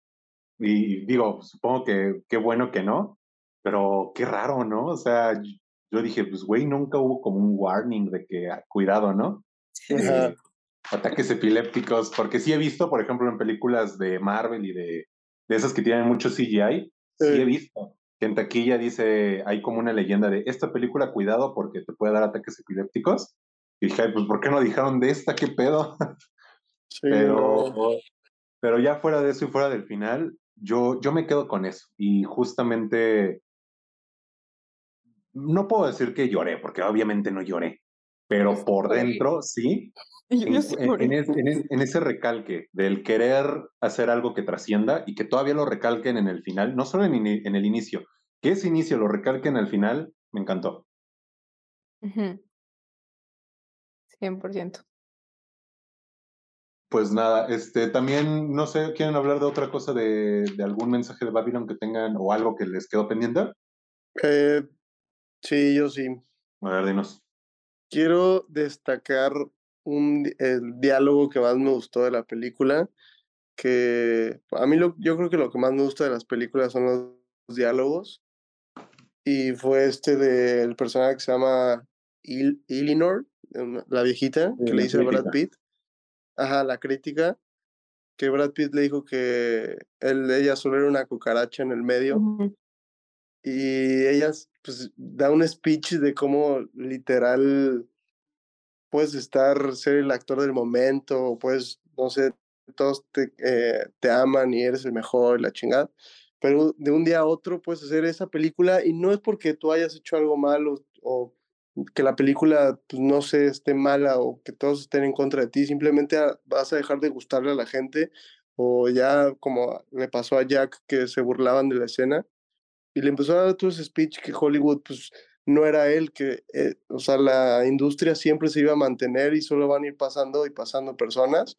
Y digo, supongo que qué bueno que no, pero qué raro, ¿no? O sea, yo dije, pues, güey, nunca hubo como un warning de que, ah, cuidado, ¿no? Ataques epilépticos, porque sí he visto, por ejemplo, en películas de Marvel y de, de esas que tienen mucho CGI, sí he visto que en taquilla dice, hay como una leyenda de esta película, cuidado porque te puede dar ataques epilépticos. Y dije, pues, ¿por qué no dijeron de esta? ¿Qué pedo? pero, pero ya fuera de eso y fuera del final, yo, yo me quedo con eso. Y justamente, no puedo decir que lloré, porque obviamente no lloré, pero por dentro sí. En, en, ese recalque del querer hacer algo que trascienda y que todavía lo recalquen en el final, no solo en, el inicio, que ese inicio lo recalquen al final, me encantó. 100%. Pues nada, este, también, no sé, ¿quieren hablar de otra cosa, de, de algún mensaje de Babylon que tengan o algo que les quedó pendiente? Eh, sí, yo sí. A ver, dinos. Quiero destacar un, el diálogo que más me gustó de la película, que a mí lo, yo creo que lo que más me gusta de las películas son los diálogos, y fue este del personaje que se llama Il Illinois, la viejita, que le dice a Brad Pitt, ajá, la crítica, que Brad Pitt le dijo que él, ella solo era una cucaracha en el medio, y ella pues da un speech de cómo literal puedes estar, ser el actor del momento, puedes, no sé, todos te, eh, te aman y eres el mejor, la chingada, pero de un día a otro puedes hacer esa película y no es porque tú hayas hecho algo malo o que la película, pues, no sé, esté mala o que todos estén en contra de ti, simplemente vas a dejar de gustarle a la gente o ya como le pasó a Jack que se burlaban de la escena y le empezó a dar todo ese speech que Hollywood, pues, no era él, que, eh, o sea, la industria siempre se iba a mantener y solo van a ir pasando y pasando personas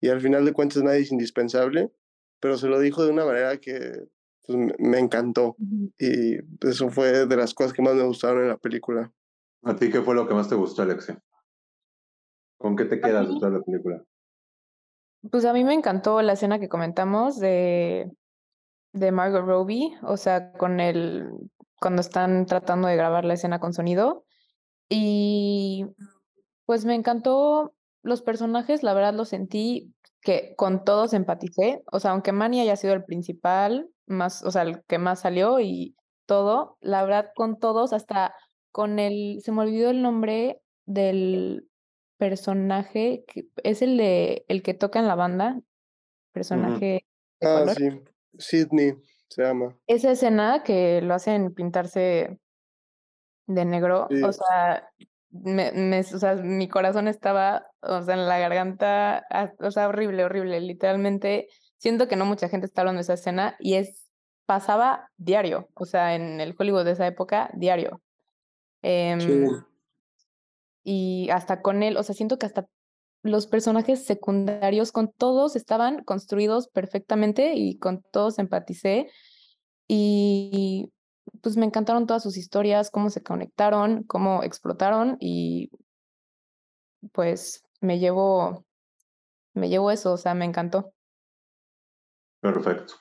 y al final de cuentas nadie es indispensable, pero se lo dijo de una manera que pues, me encantó y eso fue de las cosas que más me gustaron en la película. ¿A ti qué fue lo que más te gustó, Alexia? ¿Con qué te quedas de toda la película? Pues a mí me encantó la escena que comentamos de, de Margot Robbie, o sea, con el cuando están tratando de grabar la escena con sonido. Y pues me encantó los personajes, la verdad lo sentí que con todos empaticé, o sea, aunque Manny haya sido el principal, más, o sea, el que más salió y todo, la verdad con todos, hasta con el, se me olvidó el nombre del personaje, que es el de, el que toca en la banda, personaje. Ah, sí, Sidney se llama. Esa escena que lo hacen pintarse de negro, o sea, me, me, o sea, mi corazón estaba, o sea, en la garganta, ah, o sea, horrible, horrible, literalmente. Siento que no mucha gente está hablando de esa escena y es, pasaba diario, o sea, en el Hollywood de esa época, diario. Em, y hasta con él, o sea, siento que hasta los personajes secundarios con todos estaban construidos perfectamente y con todos empaticé. Y pues me encantaron todas sus historias, cómo se conectaron, cómo explotaron y pues me llevo, me llevo eso, o sea, me encantó. Perfecto.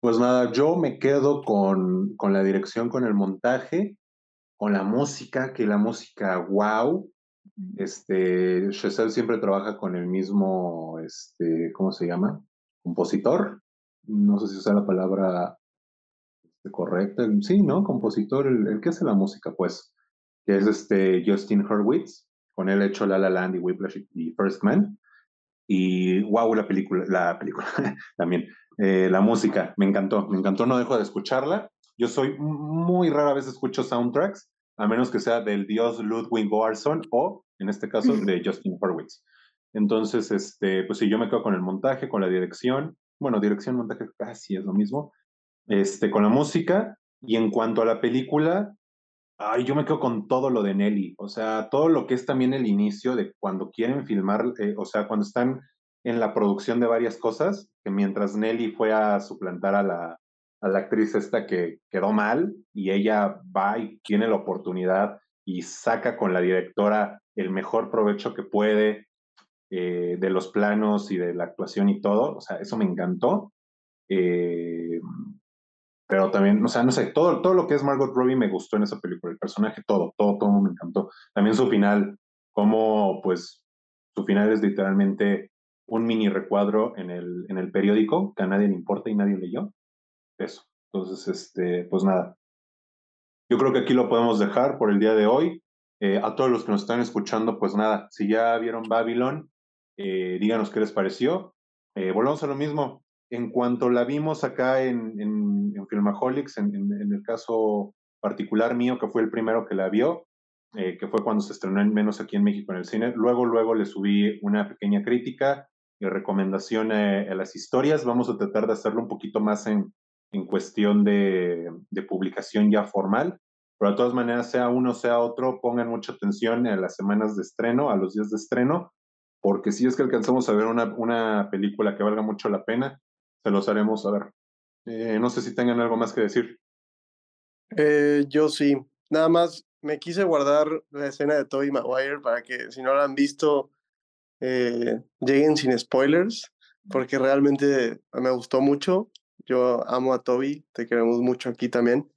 Pues nada, yo me quedo con, con la dirección, con el montaje, con la música, que la música, wow, este, Chazelle siempre trabaja con el mismo, este, ¿cómo se llama? Compositor. No sé si usa la palabra este, correcta. Sí, ¿no? Compositor, el, que hace la música, pues, que es este Justin Hurwitz. Con él he hecho La La Land y Whiplash y First Man. Y wow, la película, la película también. Eh, la música, me encantó, me encantó, no dejo de escucharla. Yo soy muy rara vez escucho soundtracks, a menos que sea del dios Ludwig Göransson o, en este caso, de Justin Hurwitz. Entonces, este, pues sí, yo me quedo con el montaje, con la dirección. Bueno, dirección, montaje casi es lo mismo. Este, con la música. Y en cuanto a la película, ay, yo me quedo con todo lo de Nelly. O sea, todo lo que es también el inicio de cuando quieren filmar, eh, o sea, cuando están en la producción de varias cosas, que mientras Nelly fue a suplantar a la, a la actriz esta que quedó mal y ella va y tiene la oportunidad y saca con la directora el mejor provecho que puede eh, de los planos y de la actuación y todo. O sea, eso me encantó. Eh, pero también, o sea, no sé, todo, todo lo que es Margot Robbie me gustó en esa película, el personaje, todo, todo, todo me encantó. También su final, como pues su final es literalmente un mini recuadro en el, en el periódico que a nadie le importa y nadie leyó. Eso. Entonces, este, pues nada, yo creo que aquí lo podemos dejar por el día de hoy. Eh, a todos los que nos están escuchando, pues nada, si ya vieron Babylon, eh, díganos qué les pareció. Eh, volvamos a lo mismo. En cuanto la vimos acá en, en, Filmaholics, en, en, el caso particular mío, que fue el primero que la vio, que fue cuando se estrenó en menos aquí en México en el cine, luego, luego le subí una pequeña crítica y recomendación a las historias. Vamos a tratar de hacerlo un poquito más en, en cuestión de, publicación ya formal, pero de todas maneras, sea uno, sea otro, pongan mucha atención a las semanas de estreno, a los días de estreno, porque si es que alcanzamos a ver una, película que valga mucho la pena, se los haremos saber. Eh, no sé si tengan algo más que decir. Eh, yo sí, nada más me quise guardar la escena de Toby Maguire para que si no la han visto, eh, lleguen sin spoilers, porque realmente me gustó mucho. Yo amo a Toby, te queremos mucho aquí también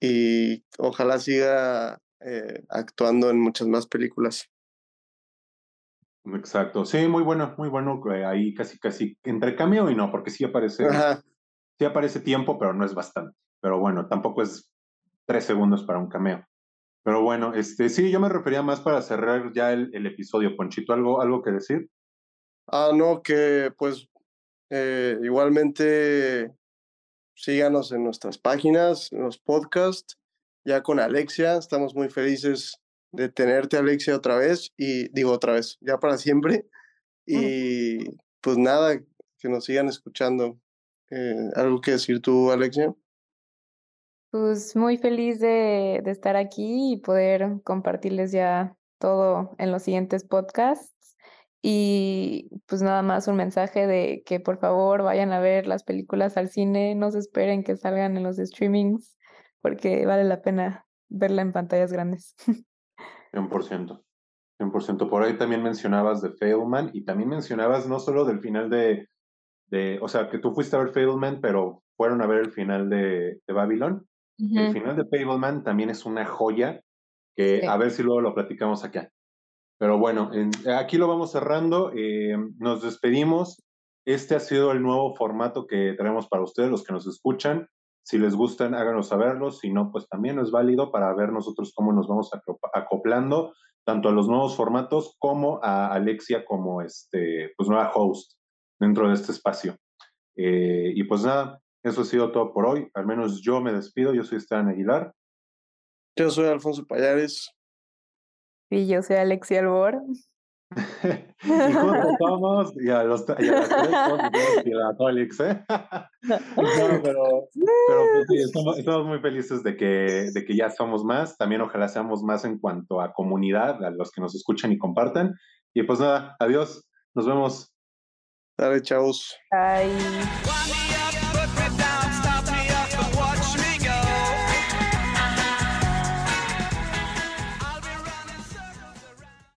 y ojalá siga eh, actuando en muchas más películas. Exacto, sí, muy bueno, muy bueno, eh, ahí casi, casi entre cameo y no, porque sí aparece, sí aparece tiempo, pero no es bastante, pero bueno, tampoco es tres segundos para un cameo. Pero bueno, este, sí, yo me refería más para cerrar ya el, el episodio. Ponchito, ¿algo, ¿algo que decir? Ah, no, que pues eh, igualmente síganos en nuestras páginas, en los podcasts, ya con Alexia. Estamos muy felices de tenerte, Alexia, otra vez. Y digo otra vez, ya para siempre. Y pues nada, que nos sigan escuchando. Eh, ¿Algo que decir tú, Alexia? Pues muy feliz de, de estar aquí y poder compartirles ya todo en los siguientes podcasts. Y pues nada más un mensaje de que por favor vayan a ver las películas al cine, no se esperen que salgan en los streamings, porque vale la pena verla en pantallas grandes. 100%. 100%. Por ahí también mencionabas de Failman y también mencionabas no solo del final de, de o sea, que tú fuiste a ver Failman, pero fueron a ver el final de, de Babylon. El final de Fableman también es una joya que a ver si luego lo platicamos acá. Pero bueno, aquí lo vamos cerrando. Eh, nos despedimos. Este ha sido el nuevo formato que tenemos para ustedes, los que nos escuchan. Si les gustan, háganos saberlo. Si no, pues también es válido para ver nosotros cómo nos vamos acoplando tanto a los nuevos formatos como a Alexia como este, pues nueva host dentro de este espacio. Eh, y pues nada, eso ha sido todo por hoy. Al menos yo me despido. Yo soy Esteban Aguilar. Yo soy Alfonso Payares. Y yo soy Alexia Albor. y juntos somos, y a los y a las tres y a Alex, ¿eh? no, pero, pero pues sí, estamos, estamos, muy felices de que, de que ya somos más. También ojalá seamos más en cuanto a comunidad, a los que nos escuchan y compartan. Y pues nada, adiós, nos vemos. Dale, chavos. Bye.